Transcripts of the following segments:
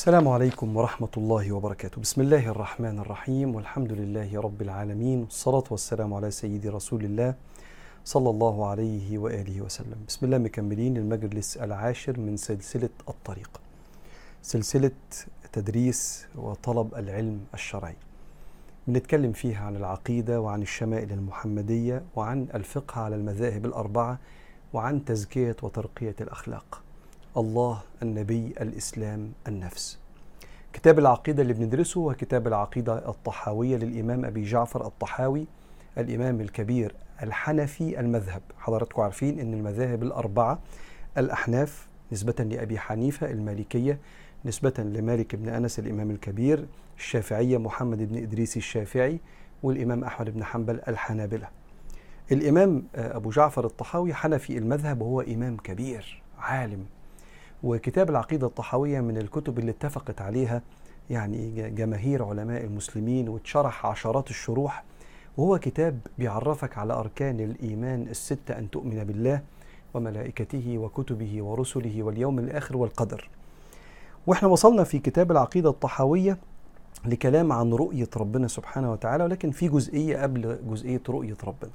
السلام عليكم ورحمة الله وبركاته. بسم الله الرحمن الرحيم. والحمد لله رب العالمين. والصلاة والسلام على سيدي رسول الله صلى الله عليه وآله وسلم. بسم الله مكملين المجلس العاشر من سلسلة الطريق. سلسلة تدريس وطلب العلم الشرعي. بنتكلم فيها عن العقيدة وعن الشمائل المحمدية وعن الفقه على المذاهب الأربعة وعن تزكية وترقية الأخلاق. الله النبي الإسلام النفس. كتاب العقيدة اللي بندرسه هو كتاب العقيدة الطحاوية للإمام أبي جعفر الطحاوي الإمام الكبير الحنفي المذهب. حضراتكم عارفين أن المذاهب الأربعة الأحناف نسبة لأبي حنيفة المالكية نسبة لمالك بن أنس الإمام الكبير الشافعية محمد بن إدريس الشافعي والإمام أحمد بن حنبل الحنابلة. الإمام أبو جعفر الطحاوي حنفي المذهب وهو إمام كبير عالم. وكتاب العقيدة الطحاوية من الكتب اللي اتفقت عليها يعني جماهير علماء المسلمين واتشرح عشرات الشروح. وهو كتاب بيعرفك على أركان الإيمان الستة أن تؤمن بالله وملائكته وكتبه ورسله واليوم الآخر والقدر. وإحنا وصلنا في كتاب العقيدة الطحاوية لكلام عن رؤية ربنا سبحانه وتعالى ولكن في جزئية قبل جزئية رؤية ربنا.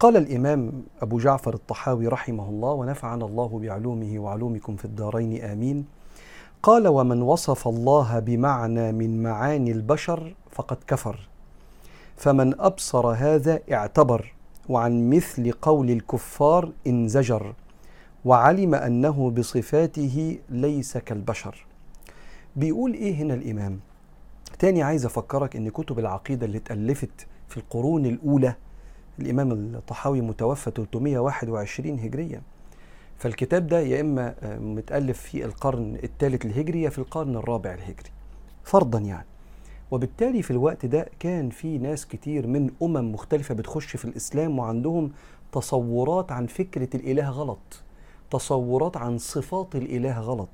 قال الإمام أبو جعفر الطحاوي رحمه الله ونفعنا الله بعلومه وعلومكم في الدارين آمين. قال ومن وصف الله بمعنى من معاني البشر فقد كفر فمن أبصر هذا اعتبر وعن مثل قول الكفار انزجر وعلم أنه بصفاته ليس كالبشر. بيقول إيه هنا الإمام؟ تاني عايز أفكرك أن كتب العقيدة اللي اتألفت في القرون الأولى الإمام الطحاوي متوفى 321 هجريا. فالكتاب ده يا إما متألف في القرن الثالث الهجري يا في القرن الرابع الهجري فرضا يعني. وبالتالي في الوقت ده كان في ناس كتير من أمم مختلفة بتخش في الإسلام وعندهم تصورات عن فكرة الإله غلط تصورات عن صفات الإله غلط.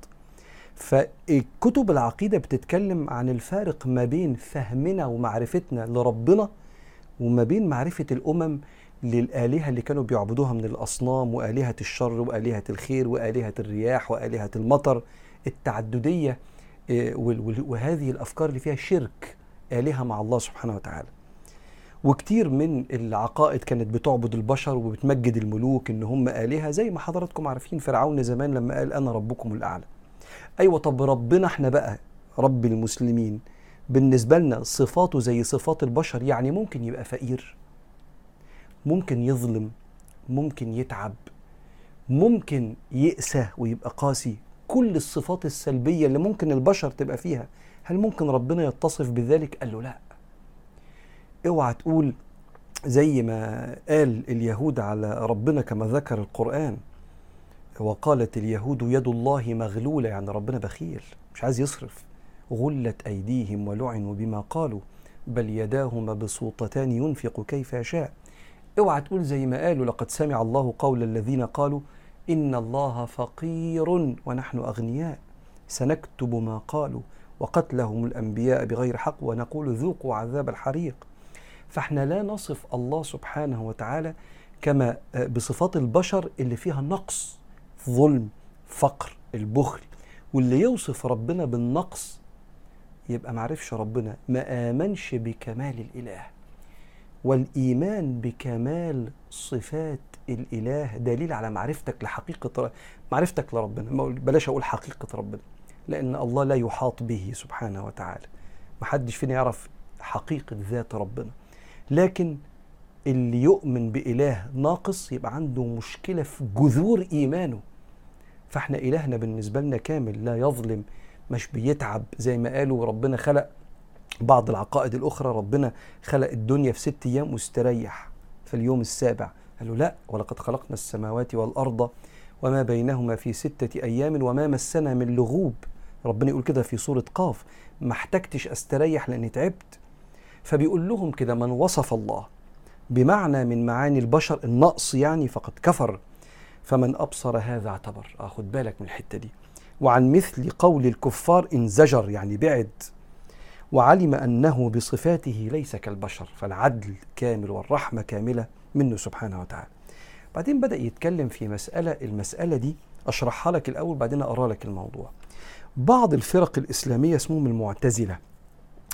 فكتب العقيدة بتتكلم عن الفارق ما بين فهمنا ومعرفتنا لربنا وما بين معرفة الأمم للآلهة اللي كانوا بيعبدوها من الأصنام وآلهة الشر وآلهة الخير وآلهة الرياح وآلهة المطر التعددية وهذه الأفكار اللي فيها شرك آلهة مع الله سبحانه وتعالى. وكتير من العقائد كانت بتعبد البشر وبتمجد الملوك إن هم آلهة زي ما حضراتكم عارفين فرعون زمان لما قال أنا ربكم الأعلى. أيوة طب ربنا إحنا بقى رب المسلمين بالنسبة لنا صفاته زي صفات البشر يعني ممكن يبقى فقير ممكن يظلم ممكن يتعب ممكن يأسى ويبقى قاسي. كل الصفات السلبية اللي ممكن البشر تبقى فيها هل ممكن ربنا يتصف بذلك؟ قال له لا. اوعى تقول زي ما قال اليهود على ربنا كما ذكر القرآن وقالت اليهود يد الله مغلولة يعني ربنا بخيل مش عايز يصرف. غلت أيديهم ولعنوا بما قالوا بل يداه مبسوطتان ينفق كيف يشاء. اوعى تقول زي ما قالوا لقد سمع الله قول الذين قالوا إن الله فقير ونحن أغنياء. سنكتب ما قالوا وقتلهم الأنبياء بغير حق ونقول ذوقوا عذاب الحريق. فإحنا لا نصف الله سبحانه وتعالى كما بصفات البشر اللي فيها نقص ظلم فقر البخل. واللي يوصف ربنا بالنقص يبقى معرفش ربنا ما آمنش بكمال الإله. والإيمان بكمال صفات الإله دليل على معرفتك لحقيقة معرفتك لربنا. بلاش أقول حقيقة ربنا لأن الله لا يحاط به سبحانه وتعالى. محدش فينا يعرف حقيقة ذات ربنا. لكن اللي يؤمن بإله ناقص يبقى عنده مشكلة في جذور إيمانه. فإحنا إلهنا بالنسبة لنا كامل لا يظلم مش بيتعب زي ما قالوا ربنا خلق بعض العقائد الأخرى. ربنا خلق الدنيا في ست أيام واستريح في اليوم السابع. قالوا لا ولقد خلقنا السماوات والأرض وما بينهما في ستة أيام وما مسنا من لغوب. ربنا يقول كده في سورة قاف ما احتجتش أستريح لأني تعبت. فبيقول لهم كده من وصف الله بمعنى من معاني البشر النقص يعني فقد كفر فمن أبصر هذا اعتبر. أخد بالك من الحتة دي. وعن مثل قول الكفار انزجر يعني بعد. وعلم أنه بصفاته ليس كالبشر فالعدل كامل والرحمة كاملة منه سبحانه وتعالى. بعدين بدأ يتكلم في مسألة المسألة دي أشرحها لك الأول بعدين أقرأ لك الموضوع. بعض الفرق الإسلامية اسمهم المعتزلة.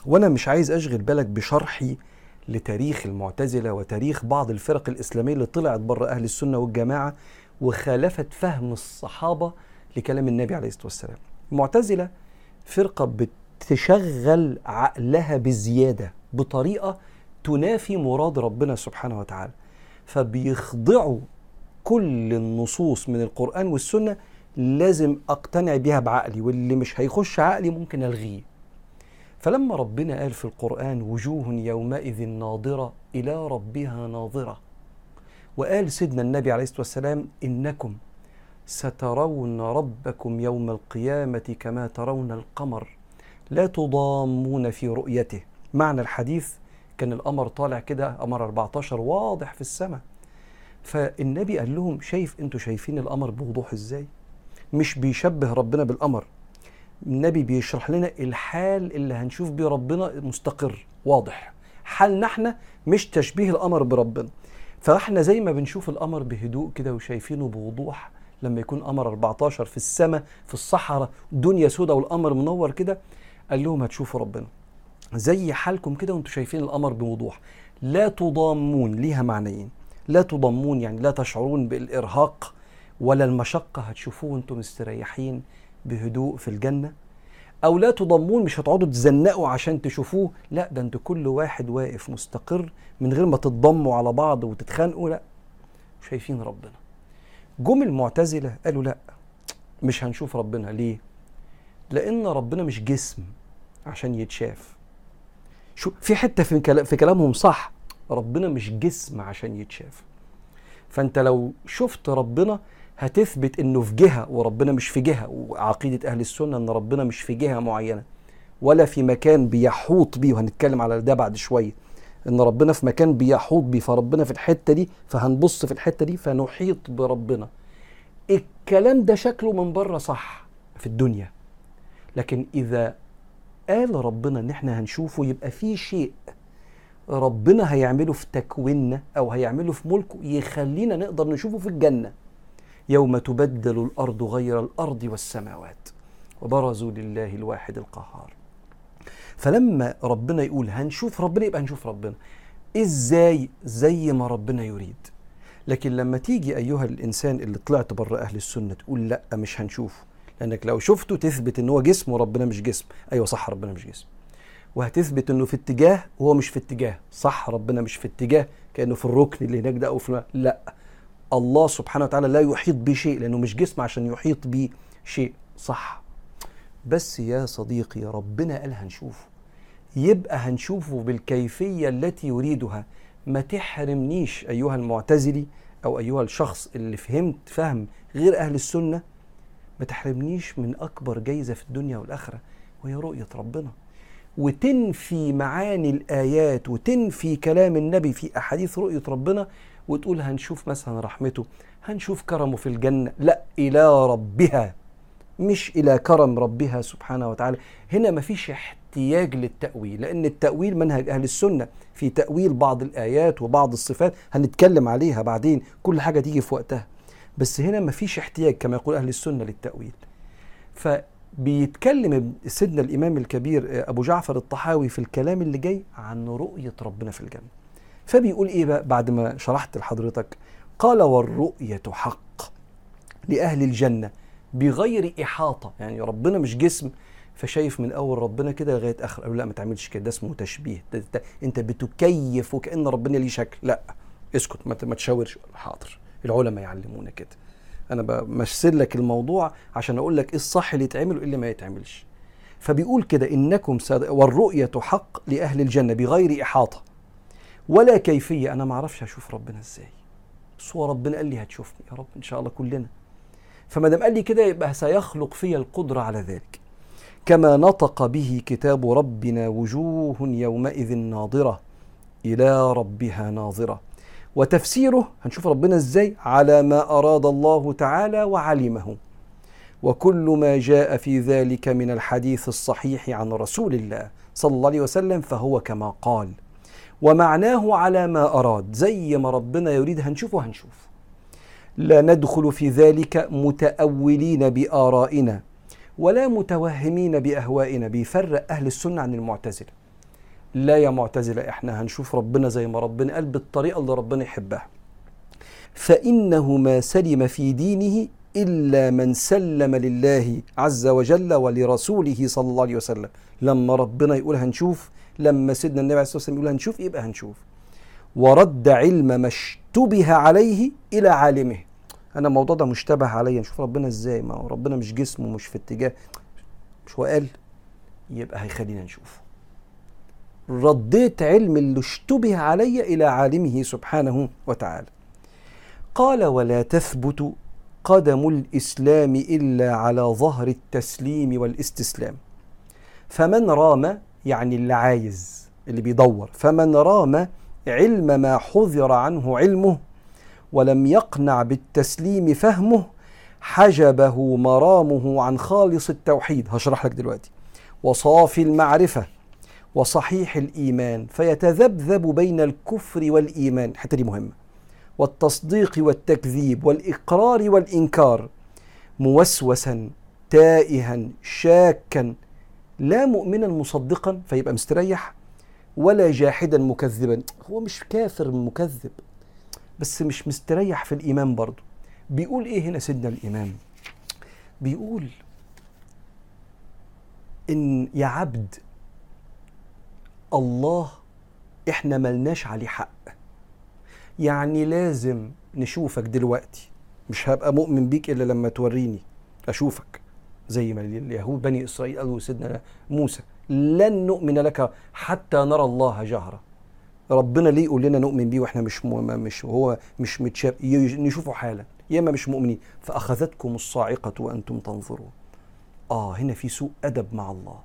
وأنا مش عايز أشغل بالك بشرحي لتاريخ المعتزلة وتاريخ بعض الفرق الإسلامية اللي طلعت بره أهل السنة والجماعة وخالفت فهم الصحابة لكلام النبي عليه الصلاة والسلام. المعتزلة فرقة بتشغل عقلها بزيادة بطريقة تنافي مراد ربنا سبحانه وتعالى. فبيخضعوا كل النصوص من القرآن والسنة لازم أقتنع بيها بعقلي واللي مش هيخش عقلي ممكن ألغيه. فلما ربنا قال في القرآن وجوه يومئذ ناظرة إلى ربها ناظرة وقال سيدنا النبي عليه الصلاة والسلام إنكم سترون ربكم يوم القيامة كما ترون القمر. لا تضامون في رؤيته. معنى الحديث كان القمر طالع كده قمر 14 واضح في السماء. فالنبي قال لهم شايف أنتوا شايفين القمر بوضوح إزاي؟ مش بيشبه ربنا بالقمر. النبي بيشرح لنا الحال اللي هنشوف بيه ربنا مستقر واضح. حالنا إحنا مش تشبيه القمر بربنا. فاحنا زي ما بنشوف القمر بهدوء كده وشايفينه بوضوح لما يكون قمر 14 في السماء في الصحراء دنيا سودة والقمر منور كده قال لهم هتشوفوا ربنا. زي حالكم كده وأنتم شايفين القمر بوضوح. لا تضامون ليها معنيين. لا تضامون يعني لا تشعرون بالإرهاق ولا المشقة. هتشوفوه وأنتم مستريحين بهدوء في الجنة. أو لا تضمون مش هتقعدوا تزنقوا عشان تشوفوه. لا ده أنتوا كل واحد واقف مستقر من غير ما تتضموا على بعض وتتخانقوا. لا شايفين ربنا. جم المعتزلة قالوا لا مش هنشوف ربنا ليه؟ لأن ربنا مش جسم عشان يتشاف. شو في حتة في, كلام في كلامهم صح ربنا مش جسم عشان يتشاف. فأنت لو شفت ربنا هتثبت إنه في جهة وربنا مش في جهة وعقيدة أهل السنة إن ربنا مش في جهة معينة ولا في مكان بيحوط بيه وهنتكلم على ده بعد شوية. إن ربنا في مكان بيحوط بيه فربنا في الحتة دي فهنبص في الحتة دي فنحيط بربنا. الكلام ده شكله من بره صح في الدنيا. لكن إذا قال ربنا إن إحنا هنشوفه يبقى في شيء ربنا هيعمله في تكويننا أو هيعمله في ملكه يخلينا نقدر نشوفه في الجنة. يوم تبدل الأرض غير الأرض والسماوات. وبرزوا لله الواحد القهار. فلما ربنا يقول هنشوف ربنا يبقى هنشوف ربنا. إزاي؟ زي ما ربنا يريد. لكن لما تيجي أيها الإنسان اللي طلعت بره أهل السنة تقول لأ مش هنشوفه لأنك لو شفته تثبت إن هو جسم وربنا مش جسم. أيوه صح ربنا مش جسم. وهتثبت إنه في اتجاه وهو مش في اتجاه. صح ربنا مش في اتجاه. كأنه في الركن اللي هناك ده أو في لأ. الله سبحانه وتعالى لا يحيط بشيء لأنه مش جسم عشان يحيط به شيء صح. بس يا صديقي ربنا قال هنشوفه. يبقى هنشوفه بالكيفية التي يريدها. ما تحرمنيش أيها المعتزلي أو أيها الشخص اللي فهمت فهم غير أهل السنة. ما تحرمنيش من أكبر جايزة في الدنيا والآخرة وهي رؤية ربنا. وتنفي معاني الآيات وتنفي كلام النبي في أحاديث رؤية ربنا وتقول هنشوف مثلا رحمته هنشوف كرمه في الجنة. لا إلى ربها مش إلى كرم ربها سبحانه وتعالى. هنا مفيش احتياج للتأويل لأن التأويل منهج أهل السنة. في تأويل بعض الآيات وبعض الصفات هنتكلم عليها بعدين كل حاجة تيجي في وقتها. بس هنا مفيش احتياج كما يقول أهل السنة للتأويل. فبيتكلم سيدنا الإمام الكبير أبو جعفر الطحاوي في الكلام اللي جاي عن رؤية ربنا في الجنة. فبيقول إيه بقى بعد ما شرحت لحضرتك؟ قال والرؤية حق لأهل الجنة بغير إحاطة. يعني ربنا مش جسم فشايف من أول ربنا كده لغاية آخر. قالوا لا ما تعملش كده ده اسمه تشبيه. ده ده أنت بتكيف وكأن ربنا ليه شكل. لا اسكت ما تشاورش. حاضر العلماء يعلمونا كده. أنا بمثل لك الموضوع عشان أقول لك إيه الصح اللي يتعمل وإيه اللي ما يتعملش. فبيقول كده إنكم سد... والرؤية حق لأهل الجنة بغير إحاطة. ولا كيفية. أنا ما أعرفش هشوف ربنا إزاي. بس هو ربنا قال لي هتشوفني. يا رب إن شاء الله كلنا. فما دام قال لي كده يبقى سيخلق في القدرة على ذلك. كما نطق به كتاب ربنا وجوه يومئذ ناظرة إلى ربها ناظرة. وتفسيره هنشوف ربنا إزاي؟ على ما أراد الله تعالى وعلمه. وكل ما جاء في ذلك من الحديث الصحيح عن رسول الله صلى الله عليه وسلم فهو كما قال. ومعناه على ما أراد زي ما ربنا يريد هنشوف لا ندخل في ذلك متأولين بآرائنا. ولا متوهمين بأهوائنا بيفرق أهل السنة عن المعتزلة. لا يا معتزلة إحنا هنشوف ربنا زي ما ربنا قال بالطريقة اللي ربنا يحبها. فإنه ما سلم في دينه إلا من سلم لله عز وجل ولرسوله صلى الله عليه وسلم. لما ربنا يقول هنشوف لما سيدنا النبي عليه الصلاة والسلام يقول هنشوف يبقى هنشوف. ورد علم ما اشتبه عليه إلى عالمه. أنا الموضوع ده مشتبه عليا نشوف ربنا إزاي ما هو ربنا مش جسمه مش في اتجاه مش هو قال؟ يبقى هيخلينا نشوفه. رديت علم اللي اشتبه علي إلى عالمه سبحانه وتعالى. قال ولا تثبت قدم الإسلام إلا على ظهر التسليم والاستسلام. فمن رام يعني اللي عايز اللي بيدور. فمن رام علم ما حذر عنه علمه ولم يقنع بالتسليم فهمه حجبه مرامه عن خالص التوحيد. هشرح لك دلوقتي. وصافي المعرفة وصحيح الإيمان فيتذبذب بين الكفر والإيمان. الحتة دي مهمة. والتصديق والتكذيب والإقرار والإنكار موسوسا تائها شاكا لا مؤمنا مصدقا فيبقى مستريح ولا جاحدا مكذبا. هو مش كافر مكذب. بس مش مستريح في الإيمان برضه بيقول إيه هنا سيدنا الإمام؟ بيقول إن يا عبد الله إحنا ملناش عليه حق. يعني لازم نشوفك دلوقتي. مش هبقى مؤمن بيك إلا لما توريني أشوفك. زي ما اليهود بني إسرائيل قالوا سيدنا موسى لن نؤمن لك حتى نرى الله جهرة ربنا ليه يقول لنا نؤمن بيه وإحنا مش مش هو مش متشاف نشوفه حالا. يا إما مش مؤمنين. فأخذتكم الصاعقة وأنتم تنظرون. آه هنا في سوء أدب مع الله.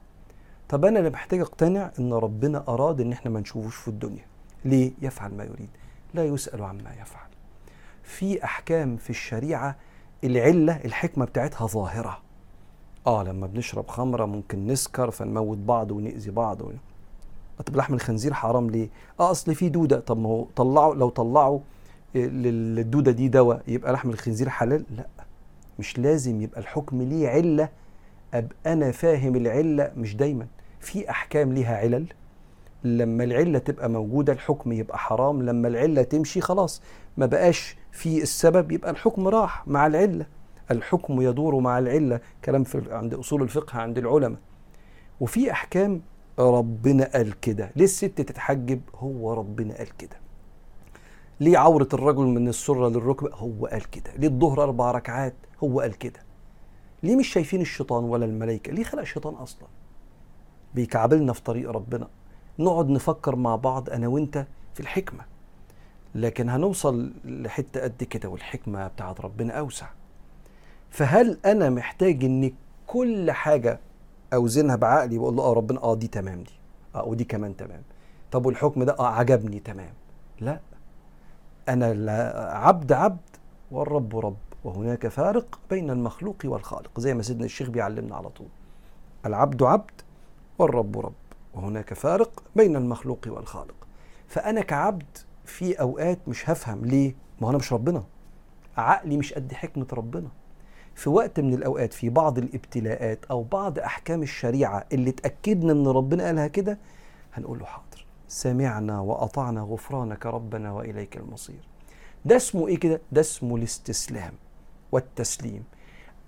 طب أنا محتاج أقتنع إن ربنا أراد إن إحنا ما نشوفوش في الدنيا. ليه؟ يفعل ما يريد. لا يسأل عما يفعل. في أحكام في الشريعة العلة الحكمة بتاعتها ظاهرة. آه لما بنشرب خمرة ممكن نسكر فنموت بعض ونأذي بعض و... طب لحم الخنزير حرام ليه؟ آه أصل في دودة. طب ما هو طلعوا لو طلعوا للدودة دي دواء يبقى لحم الخنزير حلال؟ لا. مش لازم يبقى الحكم ليه علة. ابقى أنا فاهم العلة مش دايما. في أحكام ليها علل. لما العلة تبقى موجودة الحكم يبقى حرام. لما العلة تمشي خلاص. ما بقاش في السبب يبقى الحكم راح مع العلة. الحكم يدور مع العلة. كلام في عند أصول الفقه عند العلماء. وفي أحكام ربنا قال كده. ليه الست تتحجب؟ هو ربنا قال كده. ليه عورة الرجل من السرة للركبة؟ هو قال كده. ليه الظهر أربع ركعات؟ هو قال كده. ليه مش شايفين الشيطان ولا الملائكة؟ ليه خلق الشيطان أصلا؟ بيكعبلنا في طريق ربنا. نقعد نفكر مع بعض أنا وأنت في الحكمة. لكن هنوصل لحتة قد كده والحكمة بتاعت ربنا أوسع. فهل أنا محتاج إن كل حاجة أوزنها بعقلي واقول له آه ربنا آه دي تمام دي. آه ودي كمان تمام. طب والحكم ده آه عجبني تمام. لا. أنا عبد عبد والرب رب. وهناك فارق بين المخلوق والخالق زي ما سيدنا الشيخ بيعلمنا على طول. العبد عبد والرب رب. وهناك فارق بين المخلوق والخالق. فأنا كعبد في أوقات مش هفهم ليه. ما أنا مش ربنا. عقلي مش قد حكمة ربنا. في وقت من الأوقات في بعض الابتلاءات أو بعض أحكام الشريعة اللي تأكدنا إن ربنا قالها كده هنقول له حاضر سمعنا وأطعنا غفرانك ربنا وإليك المصير. ده اسمه إيه كده؟ ده اسمه الاستسلام والتسليم.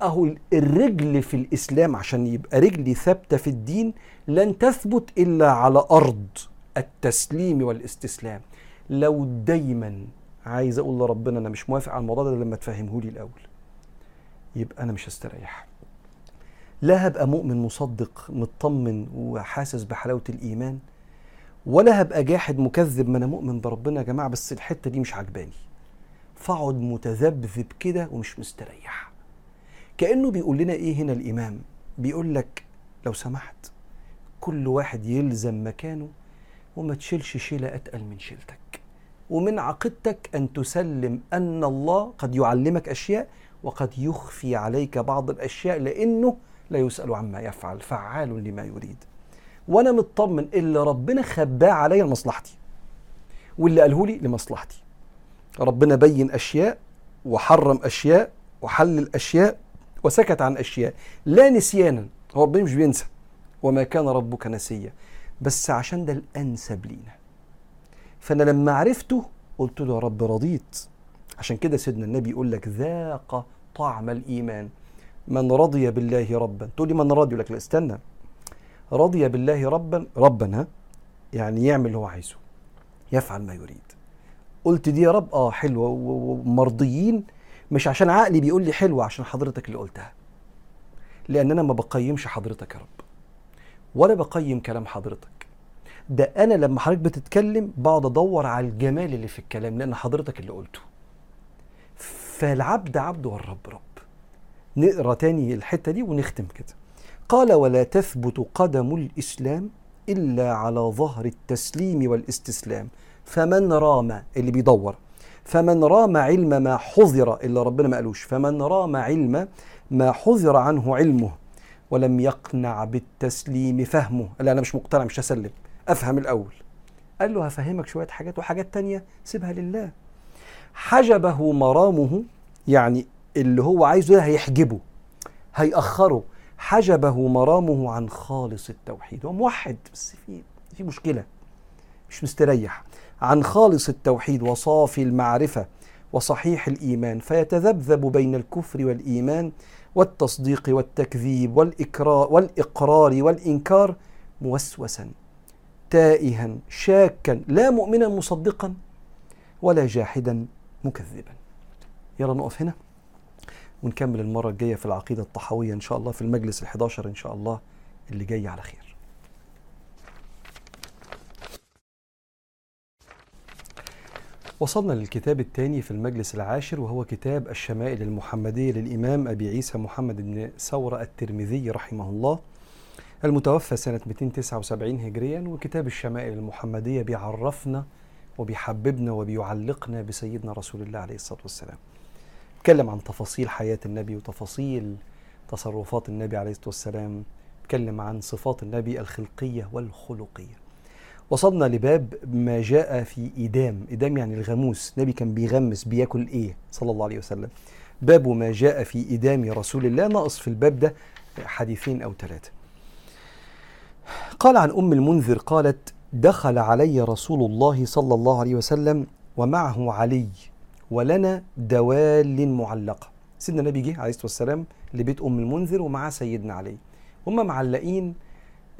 أهو الرجل في الإسلام عشان يبقى رجلي ثابتة في الدين لن تثبت إلا على أرض التسليم والاستسلام. لو دايما عايز أقول لربنا أنا مش موافق على الموضوع ده لما تفهمه لي الأول. يبقى أنا مش هستريح. لا هبقى مؤمن مصدق مطمن وحاسس بحلاوة الإيمان ولا هبقى جاحد مكذب ما أنا مؤمن بربنا يا جماعة بس الحتة دي مش عجباني فاقعد متذبذب كده ومش مستريح. كأنه بيقول لنا إيه هنا الإمام؟ بيقول لك لو سمحت كل واحد يلزم مكانه وما تشيلش شيلة أتقل من شيلتك. ومن عقيدتك أن تسلم أن الله قد يعلمك أشياء وقد يخفي عليك بعض الأشياء لأنه لا يسأل عما يفعل فعال لما يريد. وأنا مطمن اللي ربنا خباه عليا لمصلحتي واللي قاله لي لمصلحتي. ربنا بين أشياء وحرم أشياء وحلل أشياء وسكت عن أشياء لا نسيانا. هو ربنا مش بينسى. وما كان ربك نسيا. بس عشان ده الأنسب لينا. فأنا لما عرفته قلت له يا رب رضيت. عشان كده سيدنا النبي يقول لك ذاق طعم الإيمان. من رضي بالله ربا. تقول لي من رضي؟ لك لا استنى. رضي بالله ربا. ربنا يعني يعمل اللي هو عايزه. يفعل ما يريد. قلت دي يا رب؟ آه حلوة. ومرضيين. مش عشان عقلي بيقول لي حلوة عشان حضرتك اللي قلتها. لأن أنا ما بقيمش حضرتك يا رب. ولا بقيم كلام حضرتك. ده أنا لما حضرتك بتتكلم بقعد أدور على الجمال اللي في الكلام لأن حضرتك اللي قلته. فالعبد عبد والرب رب. نقرأ تاني الحتة دي ونختم كده. قال ولا تثبت قدم الإسلام إلا على ظهر التسليم والاستسلام. فمن رام؟ اللي بيدور. فمن رام علم ما حذر الا ربنا ما قالوش. فمن رام علم ما حذر عنه علمه ولم يقنع بالتسليم فهمه. لا أنا مش مقتنع مش هسلم. أفهم الأول. قال له هفهمك شوية حاجات وحاجات تانية سيبها لله. حجبه مرامه يعني اللي هو عايزه ده هيحجبه هيأخره. حجبه مرامه عن خالص التوحيد. هو موحد بس في في مشكلة مش مستريح. عن خالص التوحيد وصافي المعرفة وصحيح الإيمان. فيتذبذب بين الكفر والإيمان والتصديق والتكذيب والإكرار والإقرار والإنكار موسوسا تائها شاكا لا مؤمنا مصدقا ولا جاحدا مكذبا. يلا نقف هنا ونكمل المرة الجاية في العقيدة الطحوية إن شاء الله في المجلس الحداشر إن شاء الله اللي جاي على خير. وصلنا للكتاب الثاني في المجلس العاشر وهو كتاب الشمائل المحمدية للإمام أبي عيسى محمد بن ثورة الترمذي رحمه الله المتوفى سنة 279 هجريا وكتاب الشمائل المحمدية بيعرفنا وبيحببنا وبيعلقنا بسيدنا رسول الله عليه الصلاة والسلام. اتكلم عن تفاصيل حياة النبي وتفاصيل تصرفات النبي عليه الصلاة والسلام. اتكلم عن صفات النبي الخلقية والخلقية. وصلنا لباب ما جاء في إدام. إدام يعني الغموس. النبي كان بيغمس بياكل إيه؟ صلى الله عليه وسلم. باب ما جاء في إدام رسول الله. ناقص في الباب ده حديثين أو ثلاثة. قال عن أم المنذر قالت دخل علي رسول الله صلى الله عليه وسلم ومعه علي ولنا دوال معلقة سيدنا النبي جه عليه الصلاة والسلام لبيت أم المنذر ومعاه سيدنا علي. هم معلقين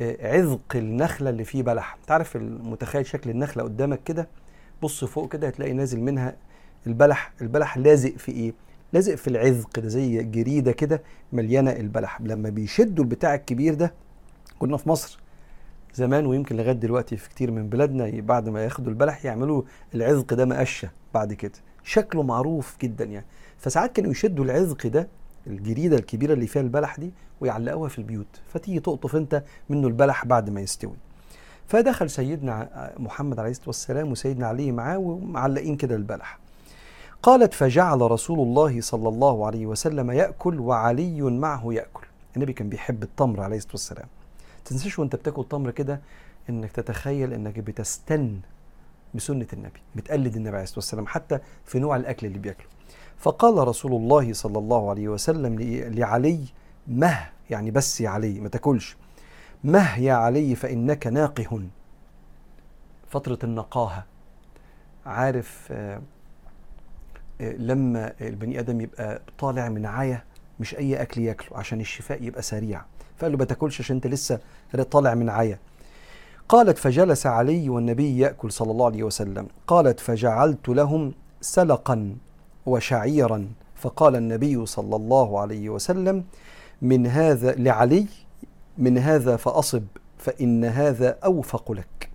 عذق النخلة اللي فيه بلح. تعرف المتخيل شكل النخلة قدامك كده؟ بص فوق كده هتلاقي نازل منها البلح. البلح لازق في إيه؟ لازق في العذق ده زي جريدة كده مليانة البلح. لما بيشدوا البتاع الكبير ده كنا في مصر زمان ويمكن لغاية دلوقتي في كتير من بلادنا بعد ما ياخدوا البلح يعملوا العذق ده مقشة بعد كده. شكله معروف جدا يعني. فساعات كانوا يشدوا العذق ده الجريدة الكبيرة اللي فيها البلح دي ويعلقوها في البيوت. فتيجي تقطف انت منه البلح بعد ما يستوي. فدخل سيدنا محمد عليه الصلاة والسلام وسيدنا علي معاه ومعلقين كده البلح. قالت فجعل رسول الله صلى الله عليه وسلم يأكل وعلي معه يأكل. النبي كان بيحب التمر عليه الصلاة والسلام. تنساش وانت بتاكل تمر كده انك تتخيل انك بتستن بسنة النبي بتقلد النبي عليه الصلاة والسلام حتى في نوع الأكل اللي بياكله. فقال رسول الله صلى الله عليه وسلم لعلي مه يعني بس يا علي ما تاكلش. مه يا علي فإنك ناقه. فترة النقاهة. عارف آه آه لما البني آدم يبقى طالع من عاية مش أي أكل ياكله عشان الشفاء يبقى سريع. فقال له ما تاكلش عشان أنت لسه طالع من عاية قالت فجلس علي والنبي يأكل صلى الله عليه وسلم. قالت فجعلت لهم سلقا وشعيرا. فقال النبي صلى الله عليه وسلم من هذا لعلي من هذا فأصب فإن هذا أوفق لك.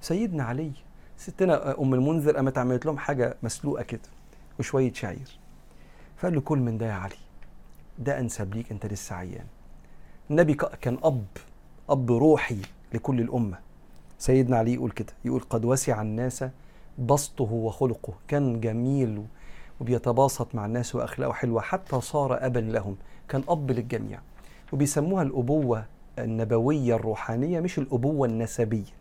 سيدنا علي ستنا أم المنذر قامت عملت لهم حاجة مسلوقة كده وشوية شعير. فقال له كل من ده يا علي ده أنسب ليك أنت لسه عيان. النبي كان أب أب روحي لكل الأمة. سيدنا علي يقول كده يقول قد وسع الناس بسطه وخلقه. كان جميل وبيتباسط مع الناس وأخلاقه حلوة حتى صار أبا لهم. كان أب للجميع. وبيسموها الأبوة النبوية الروحانية مش الأبوة النسبية.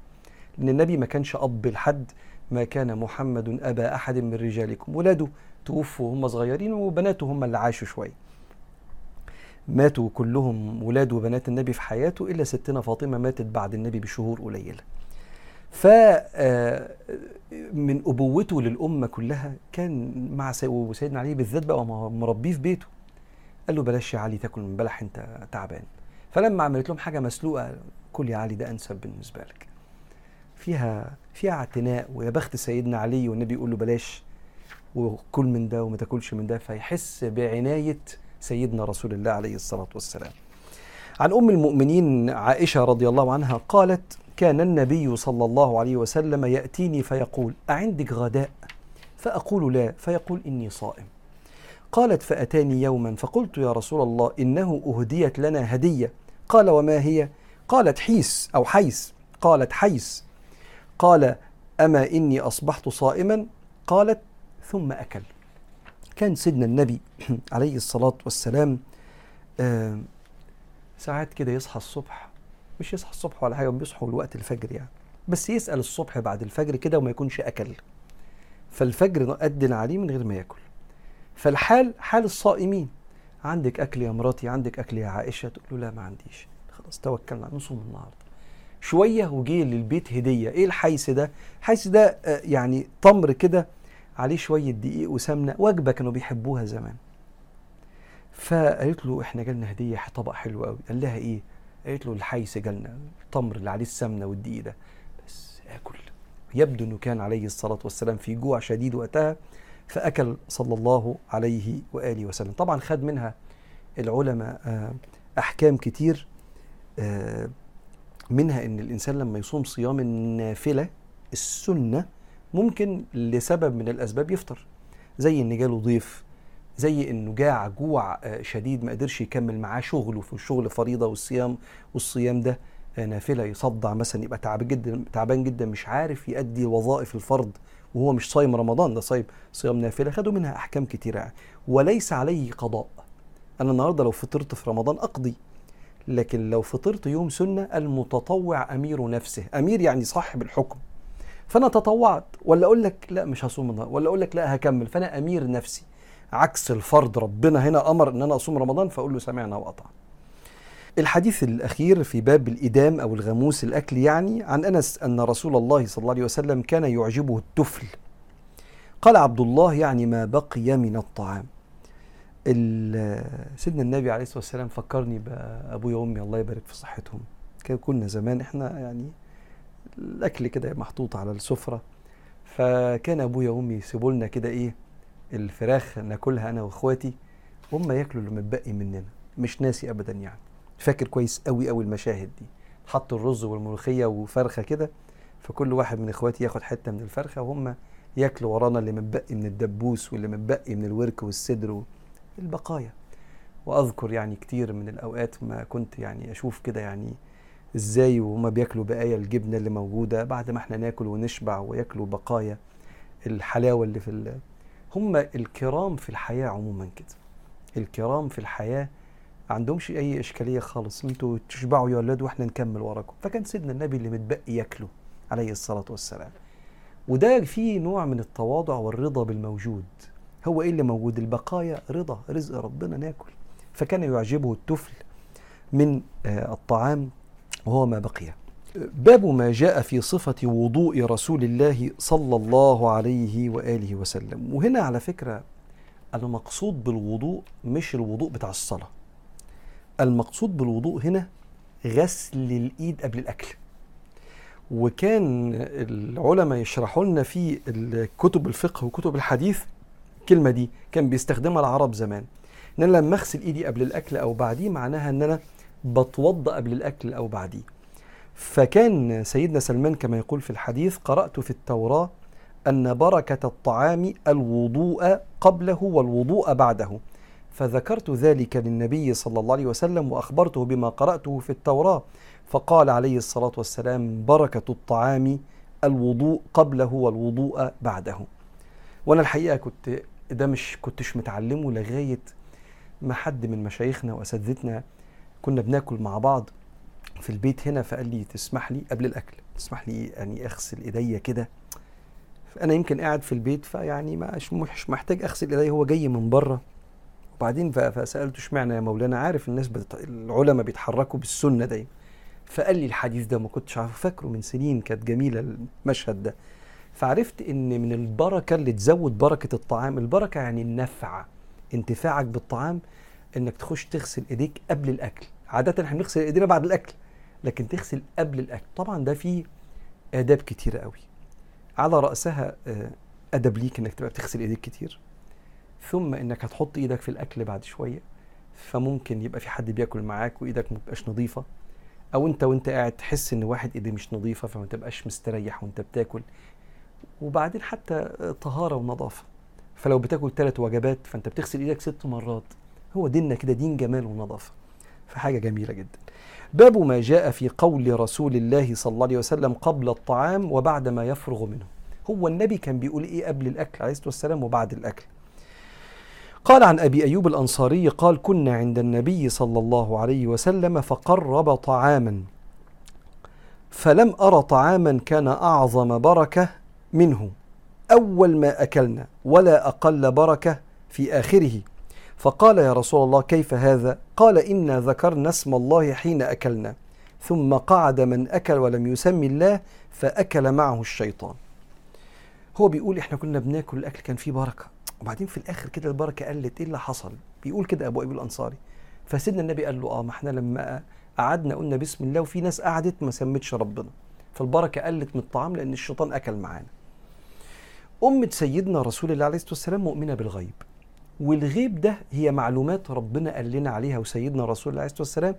لأن النبي ما كانش أب لحد ما كان محمد أبا أحد من رجالكم. ولاده توفوا وهم صغيرين وبناته هم اللي عاشوا شوية. ماتوا كلهم ولاد وبنات النبي في حياته إلا ستنا فاطمة ماتت بعد النبي بشهور قليلة. ف من أبوته للأمة كلها كان مع سيدنا علي بالذات بقى مربيه في بيته. قال له بلاش يا علي تاكل من بلح أنت تعبان. فلما عملت لهم حاجة مسلوقة كل يا علي ده أنسب بالنسبة لك. فيها فيها اعتناء ويا بخت سيدنا علي والنبي يقول له بلاش وكل من ده وما تاكلش من ده. فيحس بعناية سيدنا رسول الله عليه الصلاة والسلام. عن أم المؤمنين عائشة رضي الله عنها قالت كان النبي صلى الله عليه وسلم يأتيني فيقول أعندك غداء؟ فأقول لا. فيقول إني صائم. قالت فأتاني يوما. فقلت يا رسول الله إنه أهديت لنا هدية. قال وما هي؟ قالت حيس أو حيس. قالت حيس. قال أما إني أصبحت صائما؟ قالت ثم أكل كان سيدنا النبي عليه الصلاة والسلام آه ساعات كده يصحى الصبح مش يصحى الصبح ولا حاجة بيصحوا الوقت الفجر يعني. بس يسأل الصبح بعد الفجر كده وما يكونش أكل. فالفجر أدن عليه من غير ما ياكل. فالحال حال الصائمين. عندك أكل يا مراتي عندك أكل يا عائشة؟ تقول له لا ما عنديش. خلاص توكلنا نصوم النهارده. شوية وجي للبيت هدية. إيه الحيث ده؟ الحيث ده آه، يعني تمر كده عليه شوية دقيق وسمنة وجبة كانوا بيحبوها زمان. فقالت له إحنا جالنا هدية طبق حلو قوي قال لها إيه؟ قالت له الحيث جالنا التمر اللي عليه السمنة والدقيق ده. بس آكل. يبدو إنه كان عليه الصلاة والسلام في جوع شديد وقتها فأكل صلى الله عليه وآله وسلم. طبعا خد منها العلماء آه، أحكام كتير آه، منها أن الإنسان لما يصوم صيام النافلة السنة ممكن لسبب من الأسباب يفطر. زي إن جاله ضيف زي إنه جاع جوع آه، شديد ما قدرش يكمل معاه شغله في الشغل فريضة والصيام والصيام ده نافلة يصدع مثلا يبقى تعبان جدا تعبان جدا مش عارف يؤدي وظائف الفرض وهو مش صايم رمضان. ده صايم صيام نافلة خدوا منها أحكام كتيرة. وليس عليه قضاء. أنا النهارده لو فطرت في رمضان أقضي. لكن لو فطرت يوم سنة المتطوع أمير نفسه. أمير يعني صاحب الحكم. فأنا تطوعت. ولا أقول لك لا مش هصوم النهارده ولا أقول لك لا هكمل. فأنا أمير نفسي. عكس الفرض ربنا هنا أمر إن أنا أصوم رمضان فأقول له سمعنا وأطعنا. الحديث الأخير في باب الإدام أو الغموس الأكل يعني عن أنس أن رسول الله صلى الله عليه وسلم كان يعجبه التفل. قال عبد الله يعني ما بقي من الطعام. سيدنا النبي عليه الصلاة والسلام فكرني بأبويا وأمي الله يبارك في صحتهم. كنا زمان إحنا يعني الأكل كده محطوط على السفرة. فكان أبويا وأمي يسيبوا لنا كده إيه الفراخ ناكلها أنا وإخواتي هم ياكلوا اللي متبقي مننا مش ناسي أبدا يعني. فاكر كويس قوي قوي المشاهد دي. حطوا الرز والملوخية وفرخة كده فكل واحد من إخواتي ياخد حتة من الفرخة وهم ياكلوا ورانا اللي متبقي من الدبوس واللي متبقي من الورك والصدر البقايا وأذكر يعني كتير من الأوقات ما كنت يعني أشوف كده يعني إزاي وهما بياكلوا بقايا الجبنة اللي موجودة بعد ما إحنا ناكل ونشبع وياكلوا بقايا الحلاوة اللي في هم الكرام في الحياة عموما كده. الكرام في الحياة عندهمش أي إشكالية خالص. أنتوا تشبعوا يا أولاد وإحنا نكمل وراكم. فكان سيدنا النبي اللي متبقي ياكله عليه الصلاة والسلام. وده فيه نوع من التواضع والرضا بالموجود. هو إيه اللي موجود؟ البقايا رضا رزق ربنا ناكل. فكان يعجبه التفل من آه، الطعام وهو ما بقي. باب ما جاء في صفة وضوء رسول الله صلى الله عليه وآله وسلم. وهنا على فكرة المقصود بالوضوء مش الوضوء بتاع الصلاة. المقصود بالوضوء هنا غسل الإيد قبل الأكل. وكان العلماء يشرحوا لنا في كتب الفقه وكتب الحديث الكلمة دي كان بيستخدمها العرب زمان. إن أنا لما أغسل إيدي قبل الأكل أو بعديه معناها إن أنا بتوضأ قبل الأكل أو بعديه. فكان سيدنا سلمان كما يقول في الحديث قرأت في التوراة أن بركة الطعام الوضوء قبله والوضوء بعده. فذكرت ذلك للنبي صلى الله عليه وسلم وأخبرته بما قرأته في التوراة. فقال عليه الصلاة والسلام بركة الطعام الوضوء قبله والوضوء بعده. وأنا الحقيقة كنت ده مش كنتش متعلمه لغاية ما حد من مشايخنا وأساتذتنا كنا بناكل مع بعض في البيت هنا فقال لي تسمح لي قبل الأكل تسمح لي يعني أغسل إيديا كده. فانا يمكن قاعد في البيت فيعني مش محتاج أغسل إيديا هو جاي من بره. وبعدين فسألته اشمعنى يا مولانا؟ عارف الناس بتت... العلماء بيتحركوا بالسنة دايما. فقال لي الحديث ده ما كنتش عارفه فاكره من سنين كانت جميلة المشهد ده. فعرفت إن من البركة اللي تزود بركة الطعام البركة يعني النفع انتفاعك بالطعام إنك تخش تغسل إيديك قبل الأكل. عادة إحنا بنغسل إيدينا بعد الأكل لكن تغسل قبل الأكل. طبعا ده فيه آداب كتيرة قوي. على رأسها آه، أدب ليك إنك تبقى بتغسل إيديك كتير. ثم إنك هتحط إيدك في الأكل بعد شوية فممكن يبقى في حد بياكل معاك وإيدك ما تبقاش نظيفة. أو أنت وأنت قاعد تحس إن واحد إيديه مش نظيفة فما تبقاش مستريح وأنت بتاكل. وبعدين حتى طهارة ونظافة. فلو بتاكل ثلاث وجبات فأنت بتغسل إيدك ست مرات. هو ديننا كده دين جمال ونظافة. فحاجة جميلة جدا. باب ما جاء في قول رسول الله صلى الله عليه وسلم قبل الطعام وبعد ما يفرغ منه. هو النبي كان بيقول إيه قبل الأكل عليه الصلاة والسلام وبعد الأكل؟ قال عن أبي أيوب الأنصاري قال كنا عند النبي صلى الله عليه وسلم فقرب طعاما فلم ارى طعاما كان أعظم بركة منه. أول ما أكلنا ولا أقل بركة في آخره. فقال يا رسول الله كيف هذا؟ قال إنا ذكرنا اسم الله حين أكلنا ثم قعد من أكل ولم يسم الله فأكل معه الشيطان. هو بيقول إحنا كنا بناكل الأكل كان فيه بركة. وبعدين في الآخر كده البركة قلت إيه اللي حصل؟ بيقول كده أبو ايوب الأنصاري. فسيدنا النبي قال له آه ما إحنا لما قعدنا قلنا بسم الله وفي ناس قعدت ما سمتش ربنا. فالبركة قلت من الطعام لأن الشيطان أكل معانا. أمة سيدنا رسول الله عليه الصلاة والسلام مؤمنة بالغيب. والغيب ده هي معلومات ربنا قال لنا عليها وسيدنا رسول الله عليه الصلاة والسلام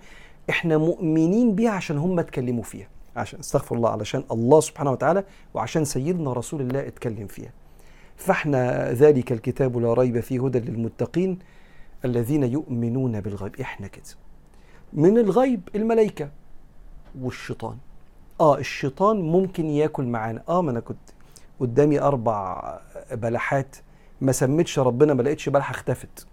إحنا مؤمنين بيها عشان هم اتكلموا فيها عشان استغفر الله علشان الله سبحانه وتعالى وعشان سيدنا رسول الله اتكلم فيها. فإحنا ذلك الكتاب لا ريب فيه هدى للمتقين الذين يؤمنون بالغيب. إحنا كده. من الغيب الملائكة والشيطان. آه الشيطان ممكن ياكل معانا. آه ما أنا كنت قدامي أربع بلحات ما سميتش ربنا ما لقيتش بلحة اختفت.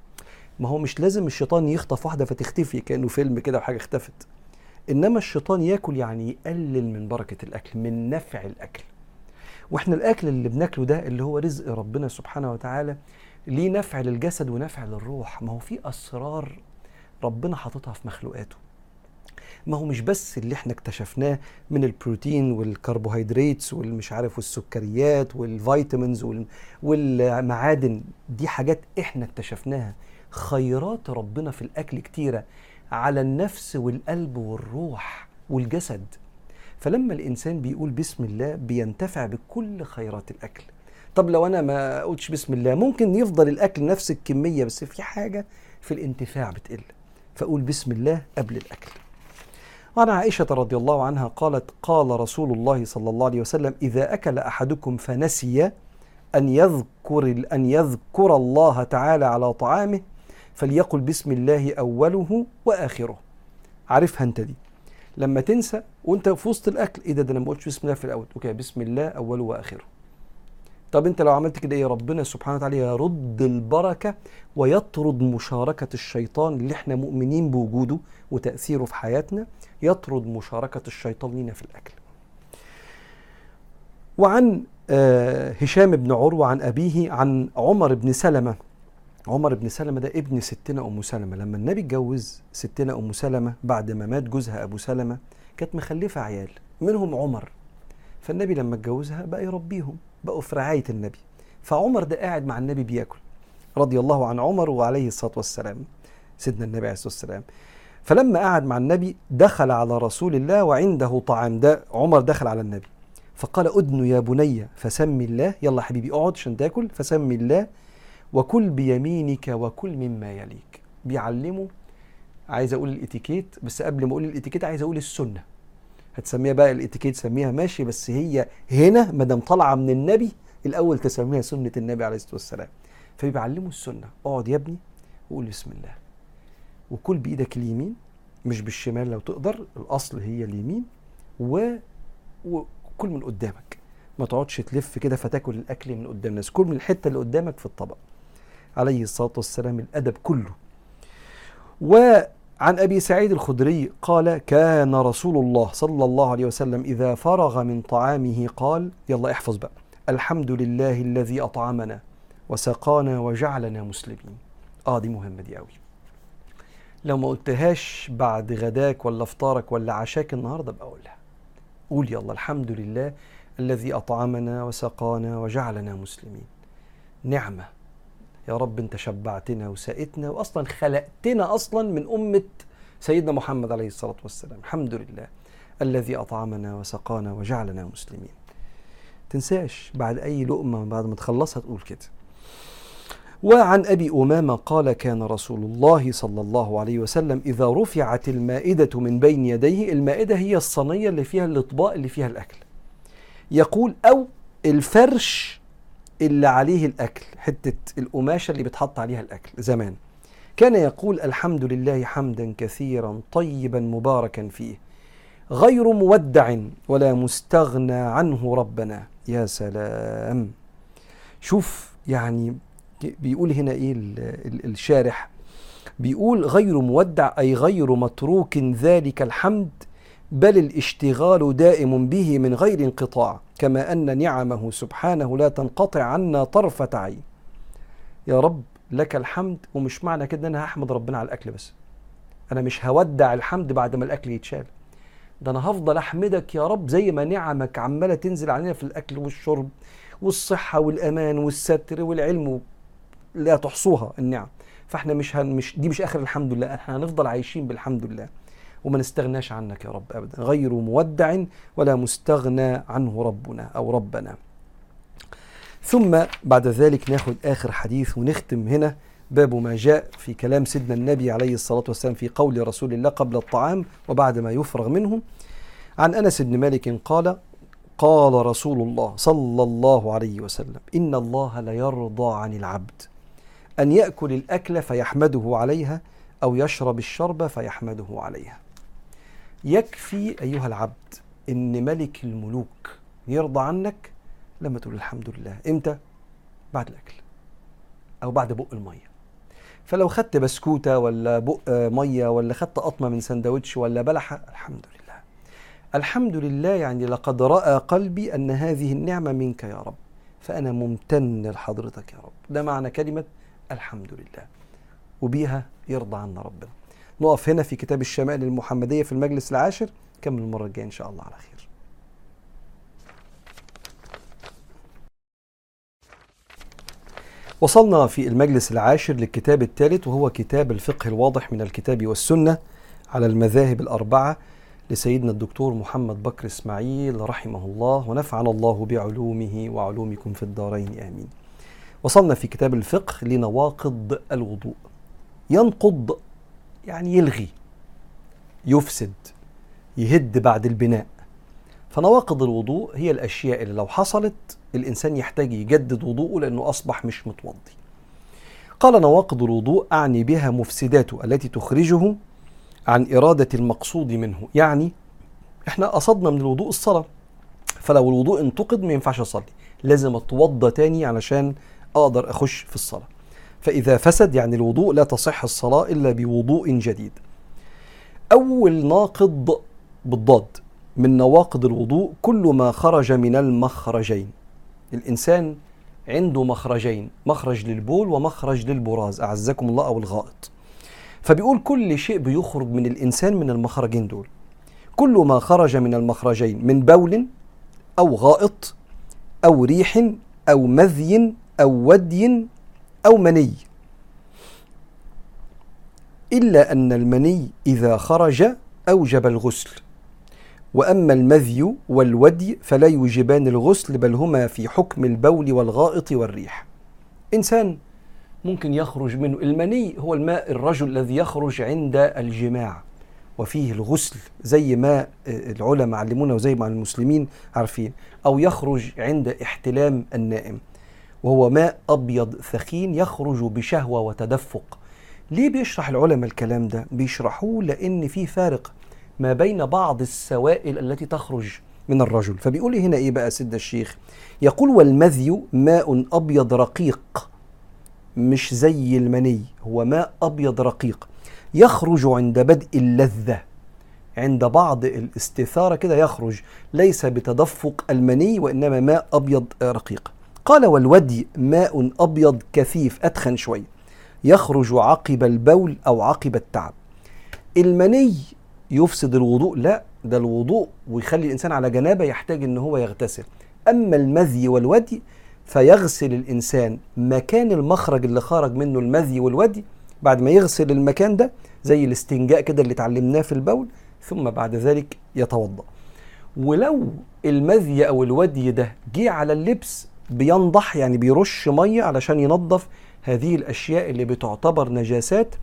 ما هو مش لازم الشيطان يخطف واحدة فتختفي كأنه فيلم كده وحاجة اختفت. إنما الشيطان ياكل يعني يقلل من بركة الأكل من نفع الأكل. وإحنا الأكل اللي بناكله ده اللي هو رزق ربنا سبحانه وتعالى ليه نفع للجسد ونفع للروح؟ ما هو في أسرار ربنا حاططها في مخلوقاته. ما هو مش بس اللي إحنا اكتشفناه من البروتين والكربوهيدرات والمش عارف والسكريات والفيتامينز وال- والمعادن دي حاجات إحنا اكتشفناها. خيرات ربنا في الأكل كتيرة على النفس والقلب والروح والجسد. فلما الإنسان بيقول بسم الله بينتفع بكل خيرات الأكل. طب لو أنا ما قلتش بسم الله ممكن يفضل الأكل نفس الكمية بس في حاجة في الانتفاع بتقل. فأقول بسم الله قبل الأكل. وعن عائشة رضي الله عنها قالت قال رسول الله صلى الله عليه وسلم إذا أكل أحدكم فنسي أن يذكر أن يذكر الله تعالى على طعامه فليقل بسم الله أوله وآخره. عارفها أنت دي. لما تنسى وأنت في وسط الأكل إيه ده؟ ده أنا ما قلتش بسم الله في الأول. أوكي بسم الله أوله وآخره. طب أنت لو عملت كده إيه؟ ربنا سبحانه وتعالى يرد البركة ويطرد مشاركة الشيطان اللي إحنا مؤمنين بوجوده وتأثيره في حياتنا. يطرد مشاركة الشيطان لنا في الأكل. وعن آه، هشام بن عروة عن أبيه عن عمر بن سلمة. عمر بن سلمة ده ابن ستنا أم سلمة. لما النبي اتجوز ستنا أم سلمة بعد ما مات جوزها أبو سلمة كانت مخلفة عيال. منهم عمر. فالنبي لما اتجوزها بقى يربيهم بقوا في رعاية النبي. فعمر ده قاعد مع النبي بياكل. رضي الله عن عمر وعليه الصلاة والسلام سيدنا النبي عليه الصلاة والسلام. فلما قعد مع النبي دخل على رسول الله وعنده طعام ده عمر دخل على النبي. فقال أدن يا بني فسمي الله. يلا حبيبي اقعد عشان تاكل فسمي الله. وكل بيمينك وكل مما يليك. بيعلمه عايز أقول الإتيكيت بس قبل ما أقول الإتيكيت عايز أقول السنة. هتسميها بقى الاتيكيت سميها ماشي بس هي هنا ما دام طالعة من النبي الأول تسميها سنة النبي عليه الصلاة والسلام. فبيعلمه السنة اقعد يا ابني وقول بسم الله. وكل بإيدك اليمين مش بالشمال لو تقدر الأصل هي اليمين و... وكل من قدامك. ما تقعدش تلف كده فتاكل الأكل من قدام الناس. كل من الحتة اللي قدامك في الطبق. عليه الصلاة والسلام الأدب كله. وعن أبي سعيد الخدري قال كان رسول الله صلى الله عليه وسلم إذا فرغ من طعامه قال يلا احفظ بقى الحمد لله الذي أطعمنا وسقانا وجعلنا مسلمين. آه دي مهمة دي قوي لو ما قلتهاش بعد غداك ولا فطارك ولا عشاك النهارده ابقى قولها. قول يلا الحمد لله الذي أطعمنا وسقانا وجعلنا مسلمين. نعمة. يا رب انت شبعتنا وسقتنا واصلا خلقتنا أصلا من أمة سيدنا محمد عليه الصلاة والسلام. الحمد لله الذي أطعمنا وسقانا وجعلنا مسلمين. تنساش بعد أي لقمة بعد ما تخلصها تقول كده. وعن أبي أمامة قال كان رسول الله صلى الله عليه وسلم إذا رفعت المائدة من بين يديه المائدة هي الصينية اللي فيها الإطباق اللي فيها الأكل. يقول أو الفرش اللي عليه الأكل حتة القماشة اللي بتحط عليها الأكل زمان. كان يقول الحمد لله حمدا كثيرا طيبا مباركا فيه. غير مودع ولا مستغنى عنه ربنا. يا سلام. شوف يعني بيقول هنا إيه الشارح؟ بيقول غير مودع أي غير متروك ذلك الحمد بل الاشتغال دائم به من غير انقطاع. كما أن نعمه سبحانه لا تنقطع عنا طرفة عين. يا رب لك الحمد ومش معنى كده أنا هحمد ربنا على الأكل بس. أنا مش هودع الحمد بعد ما الأكل يتشال. ده أنا هفضل أحمدك يا رب زي ما نعمك عمالة تنزل علينا في الأكل والشرب والصحة والأمان والستر والعلم لا تحصوها النعم. فإحنا مش هن مش دي مش آخر الحمد لله إحنا هنفضل عايشين بالحمد لله. وما نستغناش عنك يا رب ابدا. غير مودع ولا مستغنى عنه ربنا أو ربنا. ثم بعد ذلك ناخد آخر حديث ونختم هنا. باب ما جاء في كلام سيدنا النبي عليه الصلاة والسلام في قول رسول الله قبل الطعام وبعد ما يفرغ منه. عن أنس بن مالك قال قال رسول الله صلى الله عليه وسلم إن الله ليرضى عن العبد. أن يأكل الأكل فيحمده عليها أو يشرب الشرب فيحمده عليها. يكفي أيها العبد إن ملك الملوك يرضى عنك لما تقول الحمد لله. إمتى؟ بعد الأكل أو بعد بق المية. فلو خدت بسكوتة ولا بق مية ولا خدت قطمة من سندوتش ولا بلحة الحمد لله. الحمد لله يعني لقد رأى قلبي أن هذه النعمة منك يا رب. فأنا ممتن لحضرتك يا رب. ده معنى كلمة الحمد لله. وبيها يرضى عنا ربنا. نقف هنا في كتاب الشمائل المحمدية في المجلس العاشر. كمل المرة الجاية إن شاء الله على خير. وصلنا في المجلس العاشر للكتاب الثالث وهو كتاب الفقه الواضح من الكتاب والسنة على المذاهب الأربعة لسيدنا الدكتور محمد بكر إسماعيل رحمه الله ونفعنا الله بعلومه وعلومكم في الدارين. آمين. وصلنا في كتاب الفقه لنواقض الوضوء. ينقض يعني يلغي يفسد يهد بعد البناء. فنواقض الوضوء هي الأشياء اللي لو حصلت الإنسان يحتاج يجدد وضوءه لأنه أصبح مش متوضي. قال نواقض الوضوء أعني بها مفسداته التي تخرجه عن إرادة المقصود منه. يعني إحنا قصدنا من الوضوء الصلاة. فلو الوضوء انتقد ما ينفعش أصلي لازم أتوضى تاني علشان أقدر أخش في الصلاة. فإذا فسد يعني الوضوء لا تصح الصلاة إلا بوضوء جديد. أول ناقض بالضاد من نواقض الوضوء كل ما خرج من المخرجين. الإنسان عنده مخرجين مخرج للبول ومخرج للبراز أعزكم الله أو الغائط. فبيقول كل شيء بيخرج من الإنسان من المخرجين دول. كل ما خرج من المخرجين من بول أو غائط أو ريح أو مذي أو ودي أو مني. إلا أن المني إذا خرج أوجب الغسل. وأما المذي والودي فلا يوجبان الغسل بل هما في حكم البول والغائط والريح. إنسان ممكن يخرج منه المني هو الماء الرجل الذي يخرج عند الجماع. وفيه الغسل زي ما العلماء علمونا وزي ما المسلمين عارفين أو يخرج عند احتلام النائم. وهو ماء أبيض ثخين يخرج بشهوة وتدفق. ليه بيشرح العلماء الكلام ده؟ بيشرحوه لأن في فارق ما بين بعض السوائل التي تخرج من الرجل. فبيقول هنا إيه بقى سيدنا الشيخ؟ يقول والمذي ماء أبيض رقيق مش زي المني هو ماء أبيض رقيق يخرج عند بدء اللذة عند بعض الاستثارة كده يخرج ليس بتدفق المني وإنما ماء أبيض رقيق. قال والودي ماء أبيض كثيف أتخن شوية يخرج عقب البول أو عقب التعب. المني يفسد الوضوء لا ده الوضوء ويخلي الإنسان على جنابة يحتاج إن هو يغتسل. أما المذي والودي فيغسل الإنسان مكان المخرج اللي خرج منه المذي والودي. بعد ما يغسل المكان ده زي الاستنجاء كده اللي اتعلمناه في البول ثم بعد ذلك يتوضأ. ولو المذي أو الودي ده جه على اللبس بينضح يعني بيرش مية علشان ينظف هذه الأشياء اللي بتعتبر نجاسات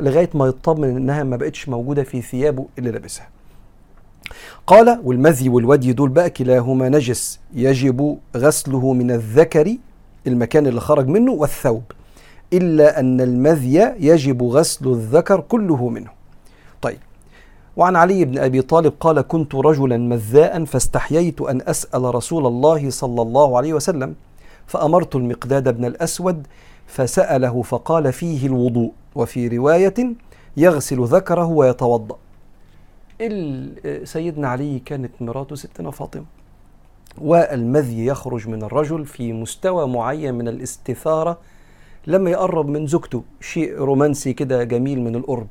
لغاية ما يطمن إنها ما بقتش موجودة في ثيابه اللي لابسها. قال والمذي والودي دول بقى كلاهما نجس يجب غسله من الذكر المكان اللي خرج منه والثوب. إلا أن المذي يجب غسل الذكر كله منه. وعن علي بن أبي طالب قال كنت رجلا مذاء فاستحييت أن أسأل رسول الله صلى الله عليه وسلم فأمرت المقداد بن الأسود فسأله فقال فيه الوضوء وفي رواية يغسل ذكره ويتوضأ. سيدنا علي كانت مراته ستنا فاطمة. والمذي يخرج من الرجل في مستوى معين من الاستثارة لما يقرب من زوجته شيء رومانسي كده جميل من القرب.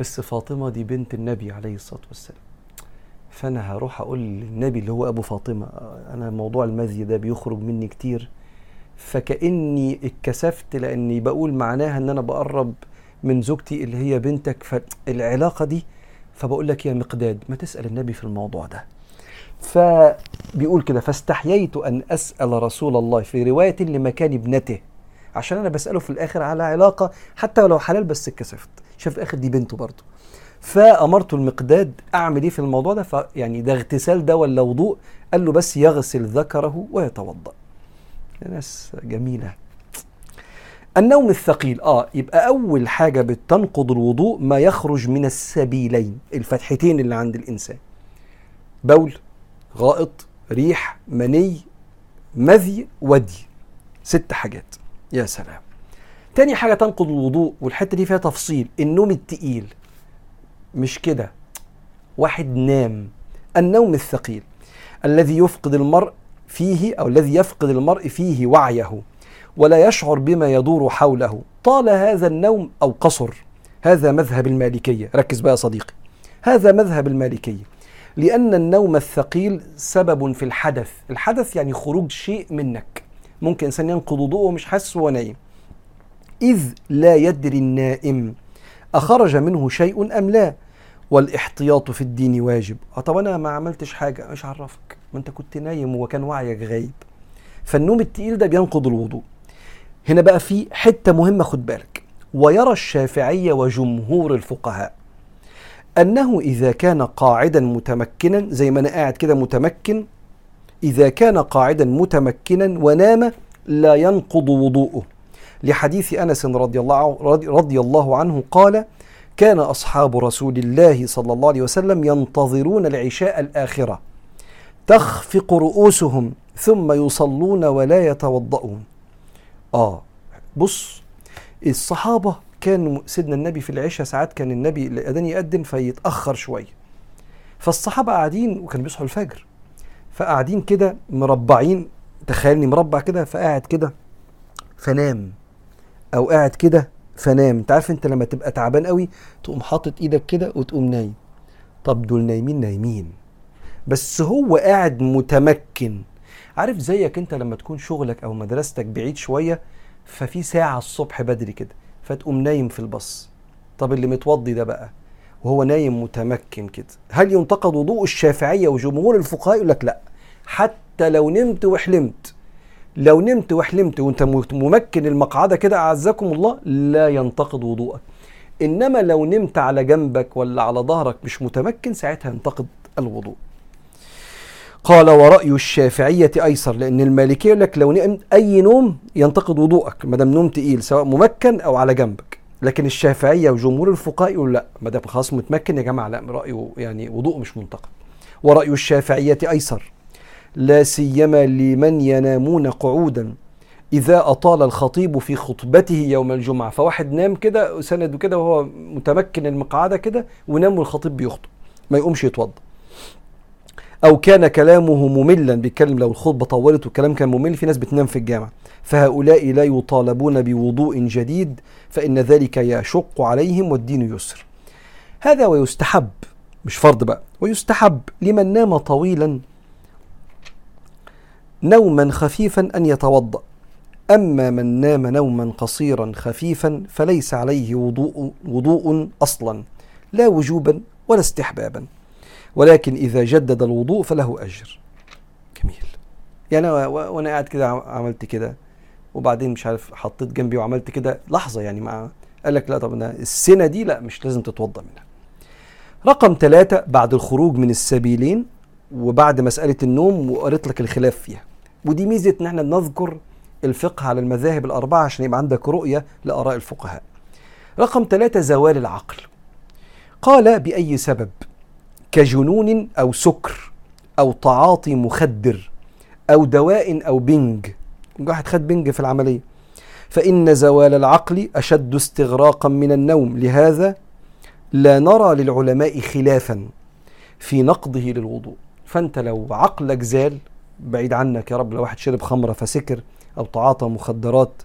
بس فاطمة دي بنت النبي عليه الصلاة والسلام. فأنا هروح أقول للنبي اللي هو أبو فاطمة أنا موضوع المذي ده بيخرج مني كتير. فكأني اتكسفت لأني بقول معناها إن أنا بقرب من زوجتي اللي هي بنتك. فالعلاقة دي فبقول لك يا مقداد ما تسأل النبي في الموضوع ده. فبيقول كده فاستحييت أن أسأل رسول الله في رواية لمكان ابنته. عشان أنا بسأله في الآخر على علاقة حتى ولو حلال بس اتكسفت. شاف في الآخر دي بنته برضه. فأمرت المقداد أعمل إيه في الموضوع ده؟ فيعني ده اغتسال ده ولا وضوء؟ قال له بس يغسل ذكره ويتوضأ. ناس جميلة. النوم الثقيل. آه يبقى أول حاجة بتنقض الوضوء ما يخرج من السبيلين الفتحتين اللي عند الإنسان. بول غائط ريح مني مذي ودي. ست حاجات. يا سلام. تاني حاجة تنقض الوضوء والحتة دي فيها تفصيل النوم التقيل. مش كده. واحد نام. النوم الثقيل. الذي يفقد المرء فيه أو الذي يفقد المرء فيه وعيه ولا يشعر بما يدور حوله. طال هذا النوم أو قصر. هذا مذهب المالكية. ركز بقى يا صديقي. هذا مذهب المالكية. لأن النوم الثقيل سبب في الحدث. الحدث يعني خروج شيء منك. ممكن إنسان ينقض وضوءه ومش حاسس وهو نايم. إذ لا يدري النائم أخرج منه شيء أم لا؟ والإحتياط في الدين واجب. آه طب أنا ما عملتش حاجة مش عرفك. ما أنت كنت نايم وكان وعيك غايب. فالنوم التقيل ده بينقض الوضوء. هنا بقى في حتة مهمة خد بالك. ويرى الشافعيه وجمهور الفقهاء أنه إذا كان قاعدا متمكنا زي ما أنا قاعد كده متمكن إذا كان قاعدا متمكنا ونام لا ينقض وضوءه. لحديث أنس رضي الله رضي الله عنه قال كان أصحاب رسول الله صلى الله عليه وسلم ينتظرون العشاء الآخرة. تخفق رؤوسهم ثم يصلون ولا يتوضؤون. آه بص الصحابة كان سيدنا النبي في العشاء ساعات كان النبي الأذان يقدم فيتأخر شوية. فالصحابة قاعدين وكانوا بيصحوا الفجر. فقاعدين كده مربعين تخيلني مربع كده فقاعد كده فنام. أو قاعد كده فنام. أنت عارف أنت لما تبقى تعبان قوي تقوم حاطط إيدك كده وتقوم نايم. طب دول نايمين نايمين. بس هو قاعد متمكن. عارف زيك أنت لما تكون شغلك أو مدرستك بعيد شوية ففي ساعة الصبح بدري كده فتقوم نايم في الباص. طب اللي متوضي ده بقى وهو نايم متمكن كده. هل ينتقد وضوء الشافعية وجمهور الفقهاء يقول لك لا؟ حتى لو نمت وحلمت. لو نمت وحلمت وانت ممكن المقعدة كده أعزكم الله لا ينتقد وضوءك. إنما لو نمت على جنبك ولا على ظهرك مش متمكن ساعتها ينتقد الوضوء. قال ورأي الشافعية أيسر لأن المالكية يقول لك لو نمت أي نوم ينتقد وضوءك ما دام نوم تقيل سواء ممكن أو على جنبك. لكن الشافعية وجمهور الفقهاء يقول لا ما دام خلاص متمكن يا جماعة لا رأيه يعني وضوء مش منتقد. ورأي الشافعية أيسر. لا سيما لمن ينامون قعودا. إذا أطال الخطيب في خطبته يوم الجمعة فواحد نام كده سند كده وهو متمكن المقعدة كده ونام والخطيب بيخطب ما يقومش يتوضأ أو كان كلامه مملا بيتكلم لو الخطبة طولت والكلام كان ممل في ناس بتنام في الجامع. فهؤلاء لا يطالبون بوضوء جديد فإن ذلك يشق عليهم والدين يسر. هذا ويستحب مش فرض بقى ويستحب لمن نام طويلا. نوما خفيفا أن يتوضأ. أما من نام نوما قصيرا خفيفا فليس عليه وضوء, وضوء أصلا لا وجوبا ولا استحبابا. ولكن إذا جدد الوضوء فله أجر. جميل. يعني وأنا قاعد كده عملت كده وبعدين مش عارف حطيت جنبي وعملت كده لحظة يعني مع قال لك لا طب أنا السنة دي لا مش لازم تتوضأ منها. رقم ثلاثة بعد الخروج من السبيلين وبعد مسألة النوم وقريت لك الخلاف فيها. ودي ميزة إن إحنا نذكر الفقه على المذاهب الأربعة عشان يبقى عندك رؤية لآراء الفقهاء. رقم ثلاثة زوال العقل. قال بأي سبب؟ كجنون أو سكر أو تعاطي مخدر أو دواء أو بنج. واحد خد بنج في العملية. فإن زوال العقل أشد استغراقا من النوم. لهذا لا نرى للعلماء خلافا في نقضه للوضوء. فأنت لو عقلك زال بعيد عنك يا رب لو واحد شرب خمرة فسكر أو تعاطى مخدرات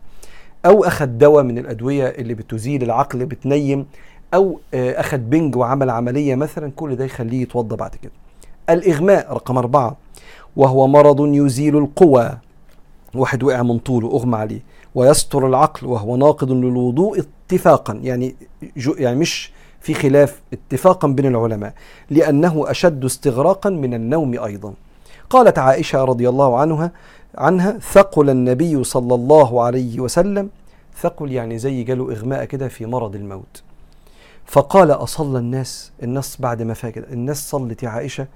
أو أخذ دواء من الأدوية اللي بتزيل العقل بتنيم أو أخذ بنج وعمل عملية مثلا كل ده يخليه يتوضى بعد كده. الإغماء رقم أربعة وهو مرض يزيل القوى. واحد وقع من طوله أغمى عليه. ويستر العقل وهو ناقض للوضوء اتفاقا. يعني يعني مش في خلاف اتفاقا بين العلماء. لأنه أشد استغراقا من النوم أيضا. قالت عائشة رضي الله عنها عنها ثقل النبي صلى الله عليه وسلم. ثقل يعني زي جاله إغماء كده في مرض الموت. فقال أصلى الناس الناس بعد ما فاجد الناس صلت يا عائشة.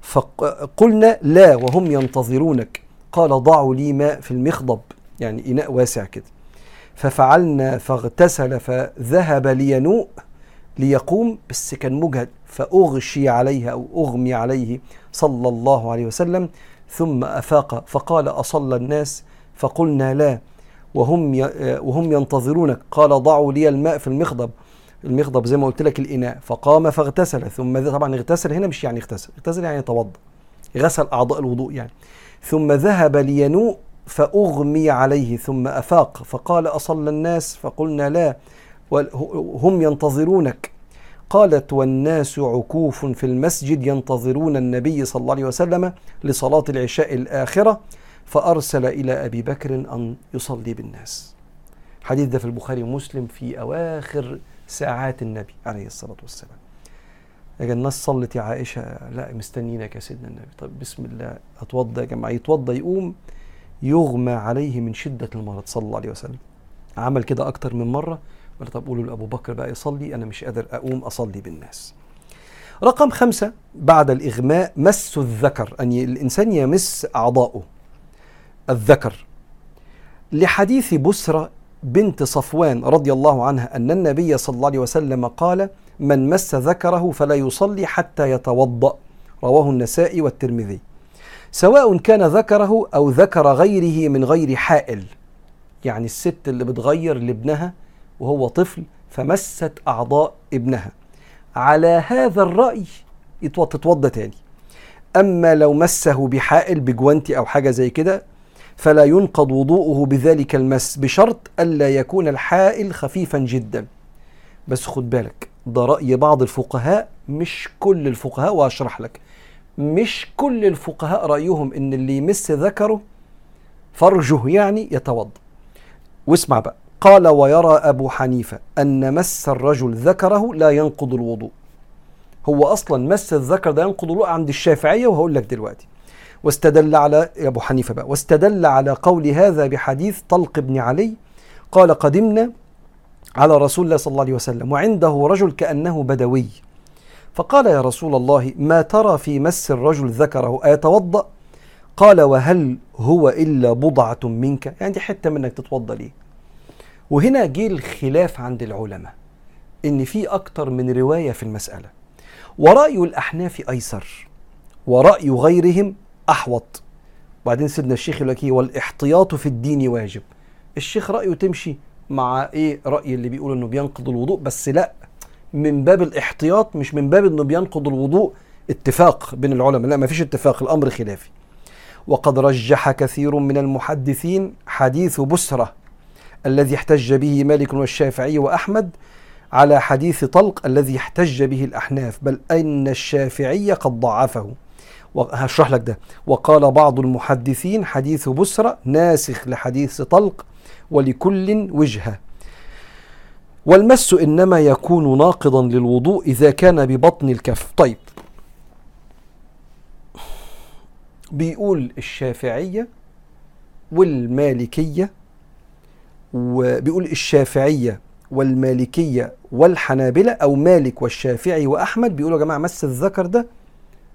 فقلنا لا وهم ينتظرونك. قال ضعوا لي ماء في المخضب يعني إناء واسع كده. ففعلنا فاغتسل فذهب لينوء. ليقوم بس كان مجهد فأغشي عليه أو أغمي عليه صلى الله عليه وسلم ثم أفاق فقال أصلى الناس فقلنا لا وهم وهم ينتظرونك. قال ضعوا لي الماء في المخضب. المخضب زي ما قلت لك الإناء. فقام فاغتسل. ثم طبعا اغتسل هنا مش يعني اغتسل. اغتسل يعني توضأ. غسل أعضاء الوضوء يعني. ثم ذهب لينوء فأغمي عليه ثم أفاق. فقال أصلى الناس فقلنا لا. هم ينتظرونك. قالت والناس عكوف في المسجد ينتظرون النبي صلى الله عليه وسلم لصلاة العشاء الآخرة فأرسل إلى أبي بكر أن يصلي بالناس. حديث ده في البخاري ومسلم في أواخر ساعات النبي عليه الصلاة والسلام. يا الناس صلت يا عائشة لا مستنينك يا سيدنا النبي. طب بسم الله. أتوضى يا جماعة. يتوضى يقوم يغمى عليه من شدة المرض صلى الله عليه وسلم. عمل كده أكتر من مرة قال طب قولوا لأبو بكر بقى يصلي أنا مش قادر أقوم أصلي بالناس. رقم خمسة بعد الإغماء مس الذكر أن الإنسان يمس أعضاؤه. الذكر. لحديث بسرة بنت صفوان رضي الله عنها أن النبي صلى الله عليه وسلم قال من مس ذكره فلا يصلي حتى يتوضأ. رواه النسائي والترمذي. سواء كان ذكره أو ذكر غيره من غير حائل. يعني الست اللي بتغير لابنها وهو طفل فمست أعضاء ابنها. على هذا الرأي تتوضى تاني. أما لو مسه بحائل بجوانتي أو حاجة زي كده فلا ينقض وضوءه بذلك المس بشرط ألا يكون الحائل خفيفا جدا. بس خد بالك ده رأي بعض الفقهاء مش كل الفقهاء وأشرح لك. مش كل الفقهاء رأيهم إن اللي يمس ذكره فرجه يعني يتوضأ واسمع بقى. قال ويرى أبو حنيفة أن مس الرجل ذكره لا ينقض الوضوء. هو أصلا مس الذكر ده ينقض الوضوء عند الشافعية وهقول لك دلوقتي. واستدل على أبو حنيفة بقى. واستدل على قول هذا بحديث طلق بن علي. قال قدمنا على رسول الله صلى الله عليه وسلم وعنده رجل كأنه بدوي. فقال يا رسول الله ما ترى في مس الرجل ذكره أيتوضأ؟ قال وهل هو إلا بضعة منك؟ يعني دي حتة منك تتوضأ ليه؟ وهنا جه الخلاف عند العلماء إن في أكتر من رواية في المسألة. ورأي الأحناف أيسر ورأي غيرهم أحوط. وبعدين سيدنا الشيخ يقول لك والإحتياط في الدين واجب. الشيخ رأيه تمشي مع إيه؟ رأي اللي بيقول إنه بينقض الوضوء بس لأ من باب الإحتياط مش من باب إنه بينقض الوضوء اتفاق بين العلماء. لا ما فيش اتفاق الأمر خلافي. وقد رجح كثير من المحدثين حديث بسرة. الذي احتج به مالك والشافعي وأحمد على حديث طلق الذي احتج به الأحناف بل أن الشافعي قد ضعفه. وهشرح لك ده. وقال بعض المحدثين حديث بسرة ناسخ لحديث طلق ولكل وجهة. والمس إنما يكون ناقضا للوضوء إذا كان ببطن الكف. طيب. بيقول الشافعية والمالكية وبيقول الشافعية والمالكية والحنابلة أو مالك والشافعي وأحمد بيقولوا يا جماعة مس الذكر ده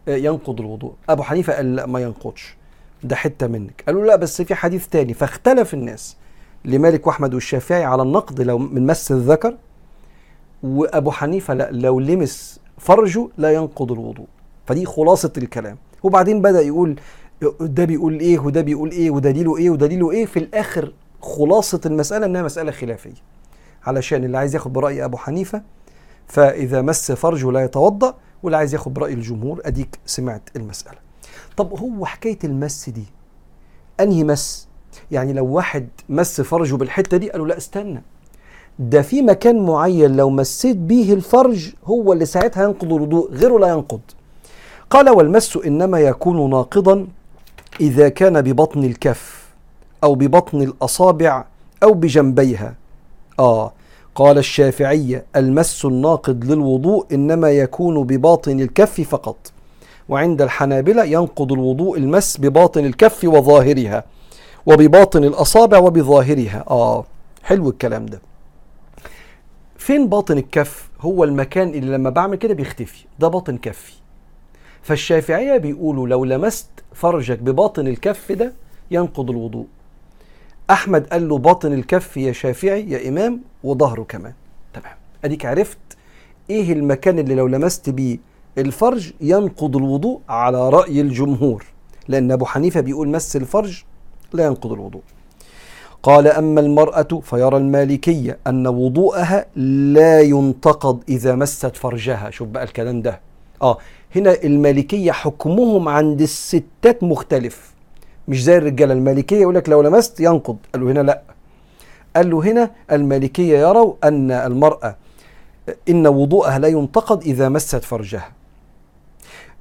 آه، ينقض الوضوء. أبو حنيفة قال لا ما ينقضش. ده حتة منك. قالوا لا بس في حديث تاني. فاختلف الناس لمالك وأحمد والشافعي على النقد لو من مس الذكر وأبو حنيفة لا لو لمس فرجه لا ينقض الوضوء. فدي خلاصة الكلام. وبعدين بدأ يقول ده بيقول إيه وده بيقول إيه ودليله إيه ودليله إيه. في الآخر خلاصة المسألة إنها مسألة خلافية. علشان اللي عايز ياخد برأي أبو حنيفة فإذا مس فرجه لا يتوضأ واللي عايز ياخد برأي الجمهور أديك سمعت المسألة. طب هو حكاية المس دي أنهي مس؟ يعني لو واحد مس فرجه بالحتة دي قالوا لا استنى. ده في مكان معين لو مسيت بيه الفرج هو اللي ساعتها ينقض الوضوء غيره لا ينقض. قال والمس إنما يكون ناقضا إذا كان ببطن الكف. أو ببطن الأصابع أو بجنبيها. آه قال الشافعية المس الناقض للوضوء إنما يكون بباطن الكف فقط وعند الحنابلة ينقض الوضوء المس بباطن الكف وظاهرها وبباطن الأصابع وبظاهرها. آه حلو الكلام ده. فين باطن الكف؟ هو المكان اللي لما بعمل كده بيختفي ده باطن كفي. فالشافعية بيقولوا لو لمست فرجك بباطن الكف ده ينقض الوضوء. أحمد قال له باطن الكف يا شافعي يا إمام وظهره كمان. تمام. أديك عرفت إيه المكان اللي لو لمست بيه؟ الفرج ينقض الوضوء على رأي الجمهور. لأن أبو حنيفة بيقول مس الفرج لا ينقض الوضوء. قال أما المرأة فيرى المالكية أن وضوءها لا ينتقض إذا مست فرجها. شوف بقى الكلام ده. آه هنا المالكية حكمهم عند الستات مختلف. مش زي الرجالة. المالكية يقول لك لو لمست ينقض. قال له هنا لا. قال له هنا المالكية يروا أن المرأة إن وضوءها لا ينتقض إذا مست فرجها.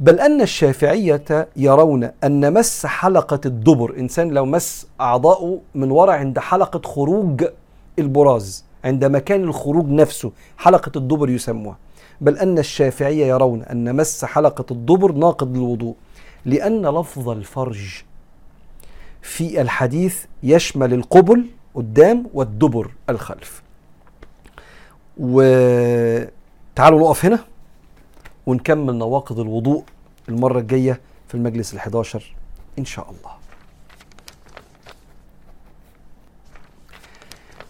بل أن الشافعية يرون أن مس حلقة الدبر إنسان لو مس أعضاؤه من وراء عند حلقة خروج البراز عند مكان الخروج نفسه حلقة الدبر يسموها. بل أن الشافعية يرون أن مس حلقة الدبر ناقض للوضوء لأن لفظ الفرج في الحديث يشمل القبل قدام والدبر الخلف. وتعالوا نقف هنا ونكمل نواقض الوضوء المرة الجاية في المجلس الحداشر إن شاء الله.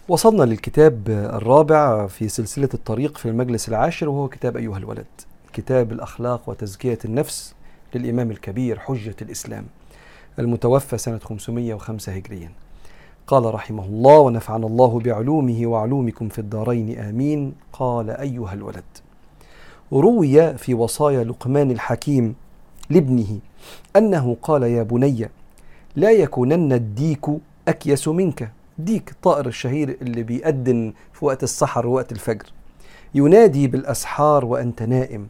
وصلنا للكتاب الرابع في سلسلة الطريق في المجلس العاشر وهو كتاب أيها الولد كتاب الأخلاق وتزكية النفس للإمام الكبير حجة الإسلام. المتوفى سنة 505 هجريا. قال رحمه الله ونفعنا الله بعلومه وعلومكم في الدارين. آمين. قال أيها الولد. روي في وصايا لقمان الحكيم لابنه أنه قال يا بني لا يكونن الديك أكيس منك. ديك طائر الشهير اللي بيأذن في وقت السحر ووقت الفجر. ينادي بالأسحار وأنت نائم.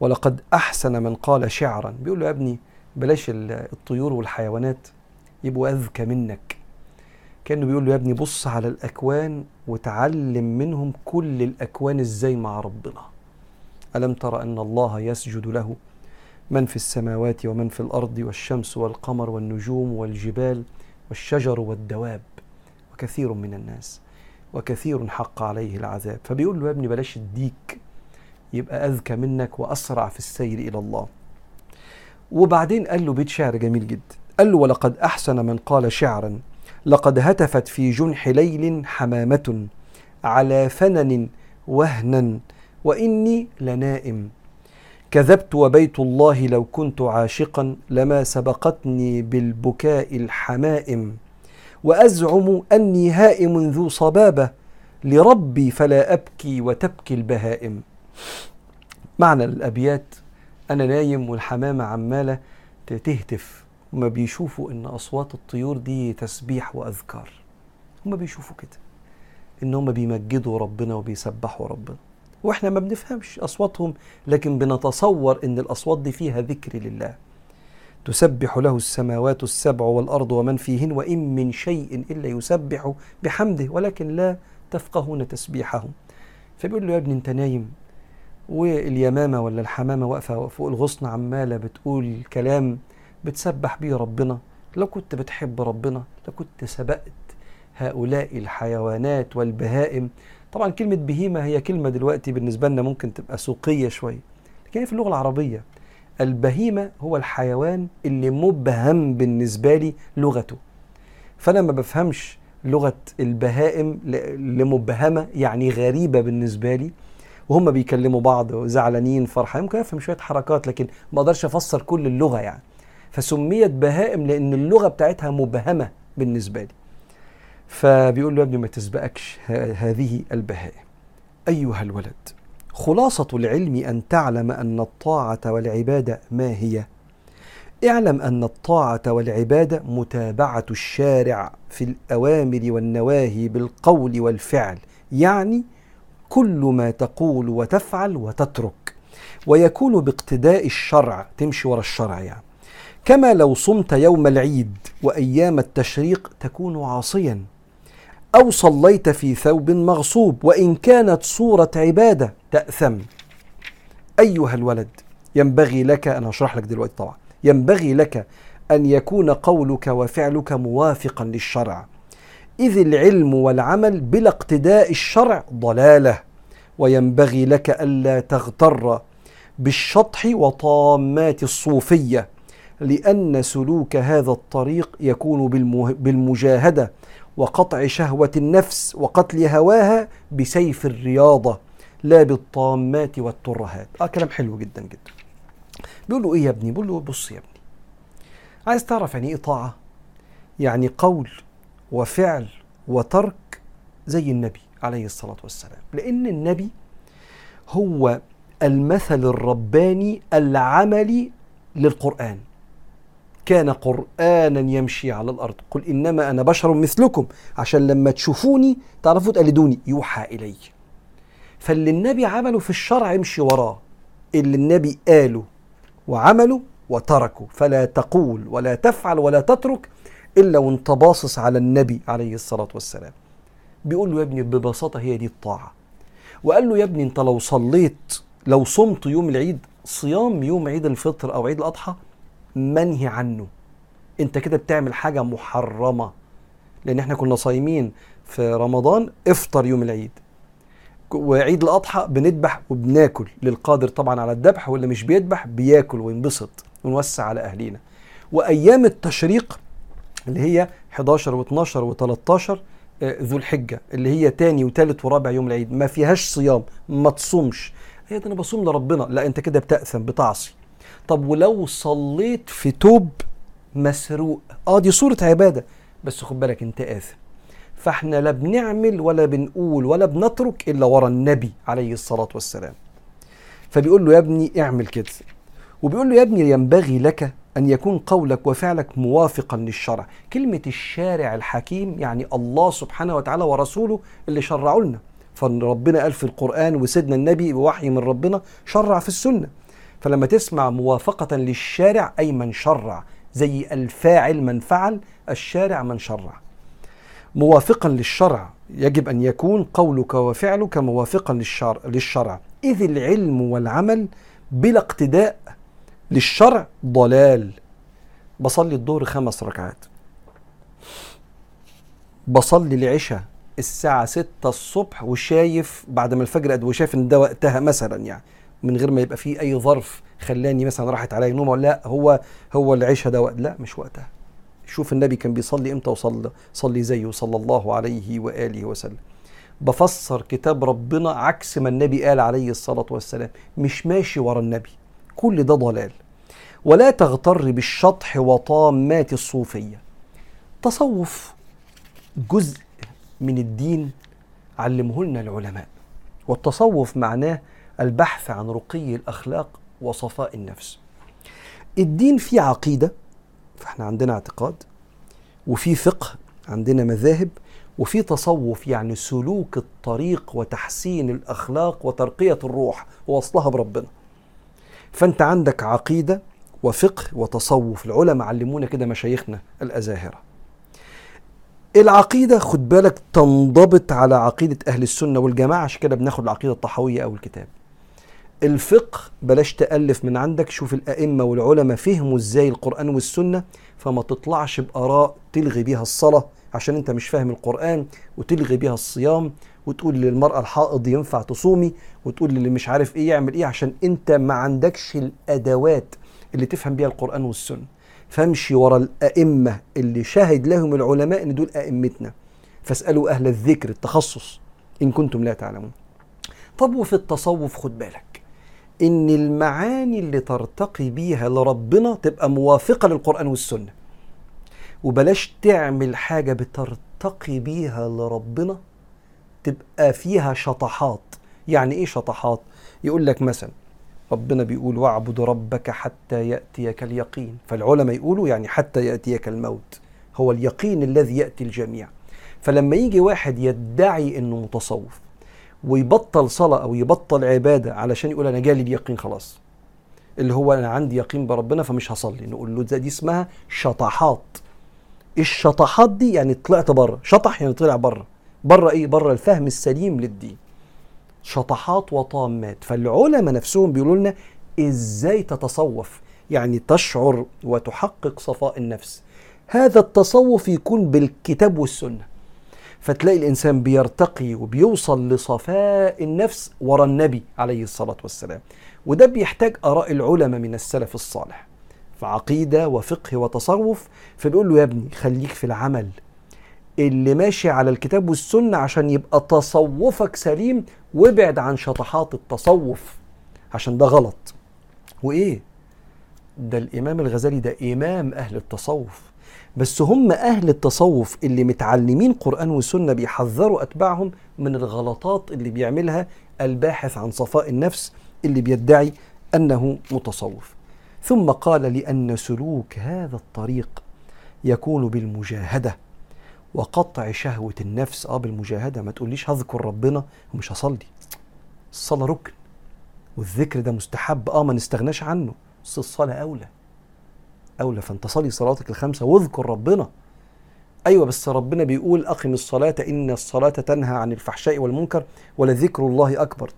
ولقد أحسن من قال شعرا. بيقول له يا ابني بلاش الطيور والحيوانات يبقوا أذكى منك. كأنه بيقول له يا ابني بص على الأكوان وتعلم منهم كل الأكوان إزاي مع ربنا. ألم تر أن الله يسجد له من في السماوات ومن في الأرض والشمس والقمر والنجوم والجبال والشجر والدواب وكثير من الناس وكثير حق عليه العذاب. فبيقول له يا ابني بلاش الديك يبقى أذكى منك وأسرع في السير إلى الله. وبعدين قال له بيت شعر جميل جدا. قال له ولقد أحسن من قال شعرا. لقد هتفت في جنح ليل حمامة على فنن وهنا وإني لنائم. كذبت وبيت الله لو كنت عاشقا لما سبقتني بالبكاء الحمائم. وأزعم أني هائم ذو صبابة لربي فلا أبكي وتبكي البهائم. معنى الأبيات أنا نايم والحمامة عمالة تهتف. هما بيشوفوا إن أصوات الطيور دي تسبيح وأذكار. هما بيشوفوا كده إن هما بيمجدوا ربنا وبيسبحوا ربنا. وإحنا ما بنفهمش أصواتهم لكن بنتصور إن الأصوات دي فيها ذكر لله. تسبح له السماوات السبع والأرض ومن فيهن وإن من شيء إلا يسبح بحمده ولكن لا تفقهون تسبيحهم. فبيقول له يا ابني أنت نايم؟ واليمامة ولا الحمامة واقفة فوق الغصن عمالة بتقول كلام بتسبح بيه ربنا. لو كنت بتحب ربنا لكنت سبقت هؤلاء الحيوانات والبهائم. طبعا كلمة بهيمة هي كلمة دلوقتي بالنسبة لنا ممكن تبقى سوقية شوية لكن في اللغة العربية. البهيمة هو الحيوان اللي مبهم بالنسبة لي لغته. فأنا ما بفهمش لغة البهائم لمبهمة يعني غريبة بالنسبة لي. وهم بيكلموا بعض زعلانين فرحانين ممكن أفهم شوية حركات لكن ما أقدرش أفسر كل اللغة يعني. فسميت بهائم لأن اللغة بتاعتها مبهمة بالنسبة لي. فبيقول له يا ابني ما تسبقكش هذه البهائم. أيها الولد خلاصة العلم أن تعلم أن الطاعة والعبادة ما هي؟ اعلم أن الطاعة والعبادة متابعة الشارع في الأوامر والنواهي بالقول والفعل. يعني كل ما تقول وتفعل وتترك. ويكون باقتداء الشرع تمشي ورا الشرع يعني. كما لو صمت يوم العيد وأيام التشريق تكون عاصيا. أو صليت في ثوب مغصوب وإن كانت صورة عبادة تأثم. أيها الولد ينبغي لك أنا اشرح لك دلوقتي طبعا. ينبغي لك أن يكون قولك وفعلك موافقا للشرع. إذ العلم والعمل بلا اقتداء الشرع ضلالة وينبغي لك ألا تغتر بالشطح وطامات الصوفية لأن سلوك هذا الطريق يكون بالمجاهدة وقطع شهوة النفس وقتل هواها بسيف الرياضة لا بالطامات والترهات. آه كلام حلو جدا جدا. بيقول له إيه يا ابني؟ بيقول له بص يا ابني عايز تعرف يعني إيه طاعة؟ يعني قول. وفعل وترك زي النبي عليه الصلاة والسلام. لأن النبي هو المثل الرباني العملي للقرآن. كان قرآنا يمشي على الأرض. قل إنما أنا بشر مثلكم. عشان لما تشوفوني تعرفوا تقلدوني. يوحى إلي. فاللي النبي عمله في الشرع امشي وراه. اللي النبي قاله وعمله وتركه. فلا تقول ولا تفعل ولا تترك إلا وانت باصص على النبي عليه الصلاة والسلام. بيقول له يا ابني ببساطة هي دي الطاعة. وقال له يا ابني أنت لو صليت لو صمت يوم العيد صيام يوم عيد الفطر أو عيد الأضحى منهي عنه. أنت كده بتعمل حاجة محرمة. لأن إحنا كنا صايمين في رمضان إفطر يوم العيد. وعيد الأضحى بنذبح وبناكل للقادر طبعا على الذبح واللي مش بيذبح بياكل وينبسط ونوسع على أهلينا. وأيام التشريق اللي هي 11 و12 و13 ذو الحجة اللي هي تاني وتالت ورابع يوم العيد. ما فيهاش صيام ما تصومش. هي ده أنا بصوم لربنا. لا أنت كده بتأثم بتعصي. طب ولو صليت في توب مسروق. آه دي صورة عبادة. بس خد بالك أنت آثم. فإحنا لا بنعمل ولا بنقول ولا بنترك إلا ورا النبي عليه الصلاة والسلام. فبيقول له يا ابني اعمل كده. وبيقول له يا ابني ينبغي لك أن يكون قولك وفعلك موافقا للشرع. كلمة الشارع الحكيم يعني الله سبحانه وتعالى ورسوله اللي شرعوا لنا. فربنا قال في القرآن وسيدنا النبي بوحي من ربنا شرع في السنة. فلما تسمع موافقة للشارع أي من شرع زي الفاعل من فعل الشارع من شرع. موافقا للشرع يجب أن يكون قولك وفعلك موافقا للشرع, إذ العلم والعمل بلا اقتداء للشرع ضلال. بصلي الظهر خمس ركعات. بصلي العشاء الساعة ستة الصبح وشايف بعد ما الفجر قد وشايف إن ده وقتها مثلا يعني من غير ما يبقى فيه أي ظرف خلاني مثلا راحت علي نوم لأ هو هو العشاء ده وقت لأ مش وقتها. شوف النبي كان بيصلي إمتى وصلى صلي زيه صلى الله عليه وآله وسلم. بفسر كتاب ربنا عكس ما النبي قال عليه الصلاة والسلام. مش ماشي ورا النبي. كل ده ضلال. ولا تغتر بالشطح وطامات الصوفية. تصوف جزء من الدين علمه لنا العلماء. والتصوف معناه البحث عن رقي الأخلاق وصفاء النفس. الدين فيه عقيدة فإحنا عندنا اعتقاد. وفي فقه عندنا مذاهب. وفي تصوف يعني سلوك الطريق وتحسين الأخلاق وترقية الروح ووصلها بربنا. فأنت عندك عقيدة وفقه وتصوف. العلماء علمونا كده مشايخنا الأزاهرة. العقيدة خد بالك تنضبط على عقيدة أهل السنة والجماعة عشان كده بناخد العقيدة الطحوية أو الكتاب. الفقه بلاش تألف من عندك شوف الأئمة والعلماء فهموا إزاي القرآن والسنة فما تطلعش بآراء تلغي بيها الصلاة عشان أنت مش فاهم القرآن وتلغي بيها الصيام وتقول للمرأة الحائض ينفع تصومي وتقول للي مش عارف إيه يعمل إيه عشان أنت ما عندكش الأدوات اللي تفهم بيها القرآن والسنة. فامشي ورا الأئمة اللي شاهد لهم العلماء إن دول أئمتنا. فاسألوا أهل الذكر التخصص إن كنتم لا تعلمون. طب وفي التصوف خد بالك إن المعاني اللي ترتقي بيها لربنا تبقى موافقة للقرآن والسنة. وبلاش تعمل حاجة بترتقي بيها لربنا تبقى فيها شطحات. يعني إيه شطحات؟ يقول لك مثلا ربنا بيقول واعبد ربك حتى يأتيك اليقين. فالعلماء يقولوا يعني حتى يأتيك الموت. هو اليقين الذي يأتي الجميع. فلما يجي واحد يدعي إنه متصوف ويبطل صلاة أو يبطل عبادة علشان يقول أنا جالي اليقين خلاص. اللي هو أنا عندي يقين بربنا فمش هصلي. نقول له دي اسمها شطحات. الشطحات دي يعني طلعت بره. شطح يعني طلع بره. بره إيه؟ بره الفهم السليم للدين. شطحات وطامات. فالعلماء نفسهم بيقولوا لنا إزاي تتصوف؟ يعني تشعر وتحقق صفاء النفس. هذا التصوف يكون بالكتاب والسنة. فتلاقي الإنسان بيرتقي وبيوصل لصفاء النفس ورا النبي عليه الصلاة والسلام. وده بيحتاج آراء العلماء من السلف الصالح. فعقيده وفقه وتصوف فبيقول له يا ابني خليك في العمل. اللي ماشي على الكتاب والسنة عشان يبقى تصوفك سليم وابعد عن شطحات التصوف عشان ده غلط. وإيه؟ ده الإمام الغزالي ده إمام أهل التصوف. بس هم أهل التصوف اللي متعلمين قرآن وسنة بيحذروا أتباعهم من الغلطات اللي بيعملها الباحث عن صفاء النفس اللي بيدعي أنه متصوف. ثم قال لأن سلوك هذا الطريق يكون بالمجاهدة. وقطع شهوة النفس. آه بالمجاهدة ما تقوليش هذكر ربنا ومش هصلي. الصلاة ركن. والذكر ده مستحب. آه ما نستغناش عنه. بس الصلاة أولى. أولى فأنت صلي صلاتك الخمسة واذكر ربنا. أيوة بس ربنا بيقول أقم الصلاة إن الصلاة تنهى عن الفحشاء والمنكر ولذكر الله أكبر.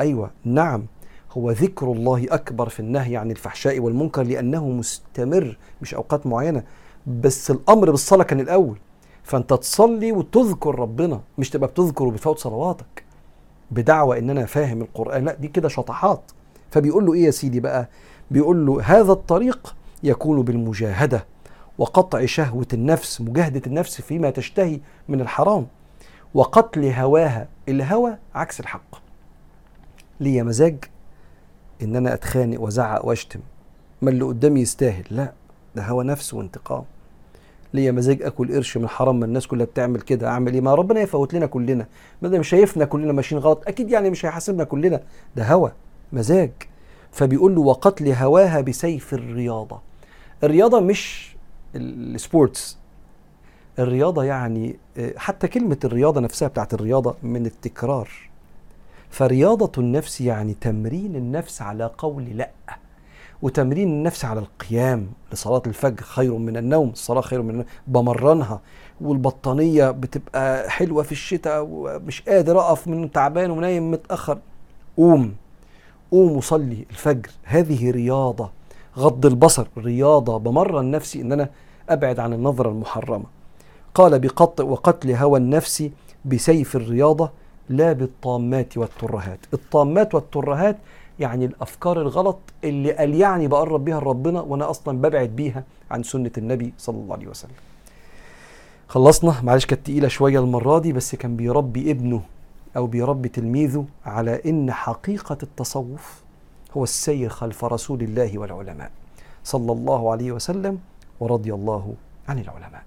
أيوة نعم هو ذكر الله أكبر في النهي عن الفحشاء والمنكر لأنه مستمر مش أوقات معينة. بس الأمر بالصلاة كان الأول. فأنت تصلي وتذكر ربنا مش تبقى بتذكر وبتفوت صلواتك. بدعوى إن أنا فاهم القرآن لا دي كده شطحات. فبيقول له إيه يا سيدي بقى؟ بيقول له هذا الطريق يكون بالمجاهدة وقطع شهوة النفس مجاهدة النفس فيما تشتهي من الحرام وقتل هواها. الهوى عكس الحق. ليا مزاج ان أنا أتخانق وازعق وأشتم. ما اللي قدامي يستاهل. لا ده هوى نفس وانتقام. ليا مزاج اكل قرش من حرام ما الناس كلها بتعمل كده. أعمل إيه؟ ما ربنا يفوت لنا كلنا. ما دام شايفنا كلنا ماشيين غلط أكيد يعني مش هيحاسبنا كلنا. ده هوى مزاج. فبيقول له وقتل هواها بسيف الرياضة. الرياضة مش السبورتس. الرياضة يعني حتى كلمة الرياضة نفسها بتاعت الرياضة من التكرار. فرياضة النفس يعني تمرين النفس على قول لا. وتمرين النفس على القيام لصلاة الفجر خير من النوم الصلاة خير من النوم بمرنها. والبطانية بتبقى حلوة في الشتاء ومش قادر أقف من تعبان ونايم متأخر. قوم قوم وصلي الفجر. هذه رياضة غض البصر رياضة بمرن نفسي إن أنا أبعد عن النظرة المحرمة. قال بقطع وقتل هوى النفس بسيف الرياضة لا بالطامات والترهات. الطامات والترهات يعني الأفكار الغلط اللي قال يعني بقرب بيها لربنا وأنا أصلا ببعد بيها عن سنة النبي صلى الله عليه وسلم. خلصنا معلش كانت تقيلة شوية المرة دي بس كان بيربي ابنه أو بيربي تلميذه على إن حقيقة التصوف هو السير خلف رسول الله والعلماء صلى الله عليه وسلم ورضي الله عن العلماء.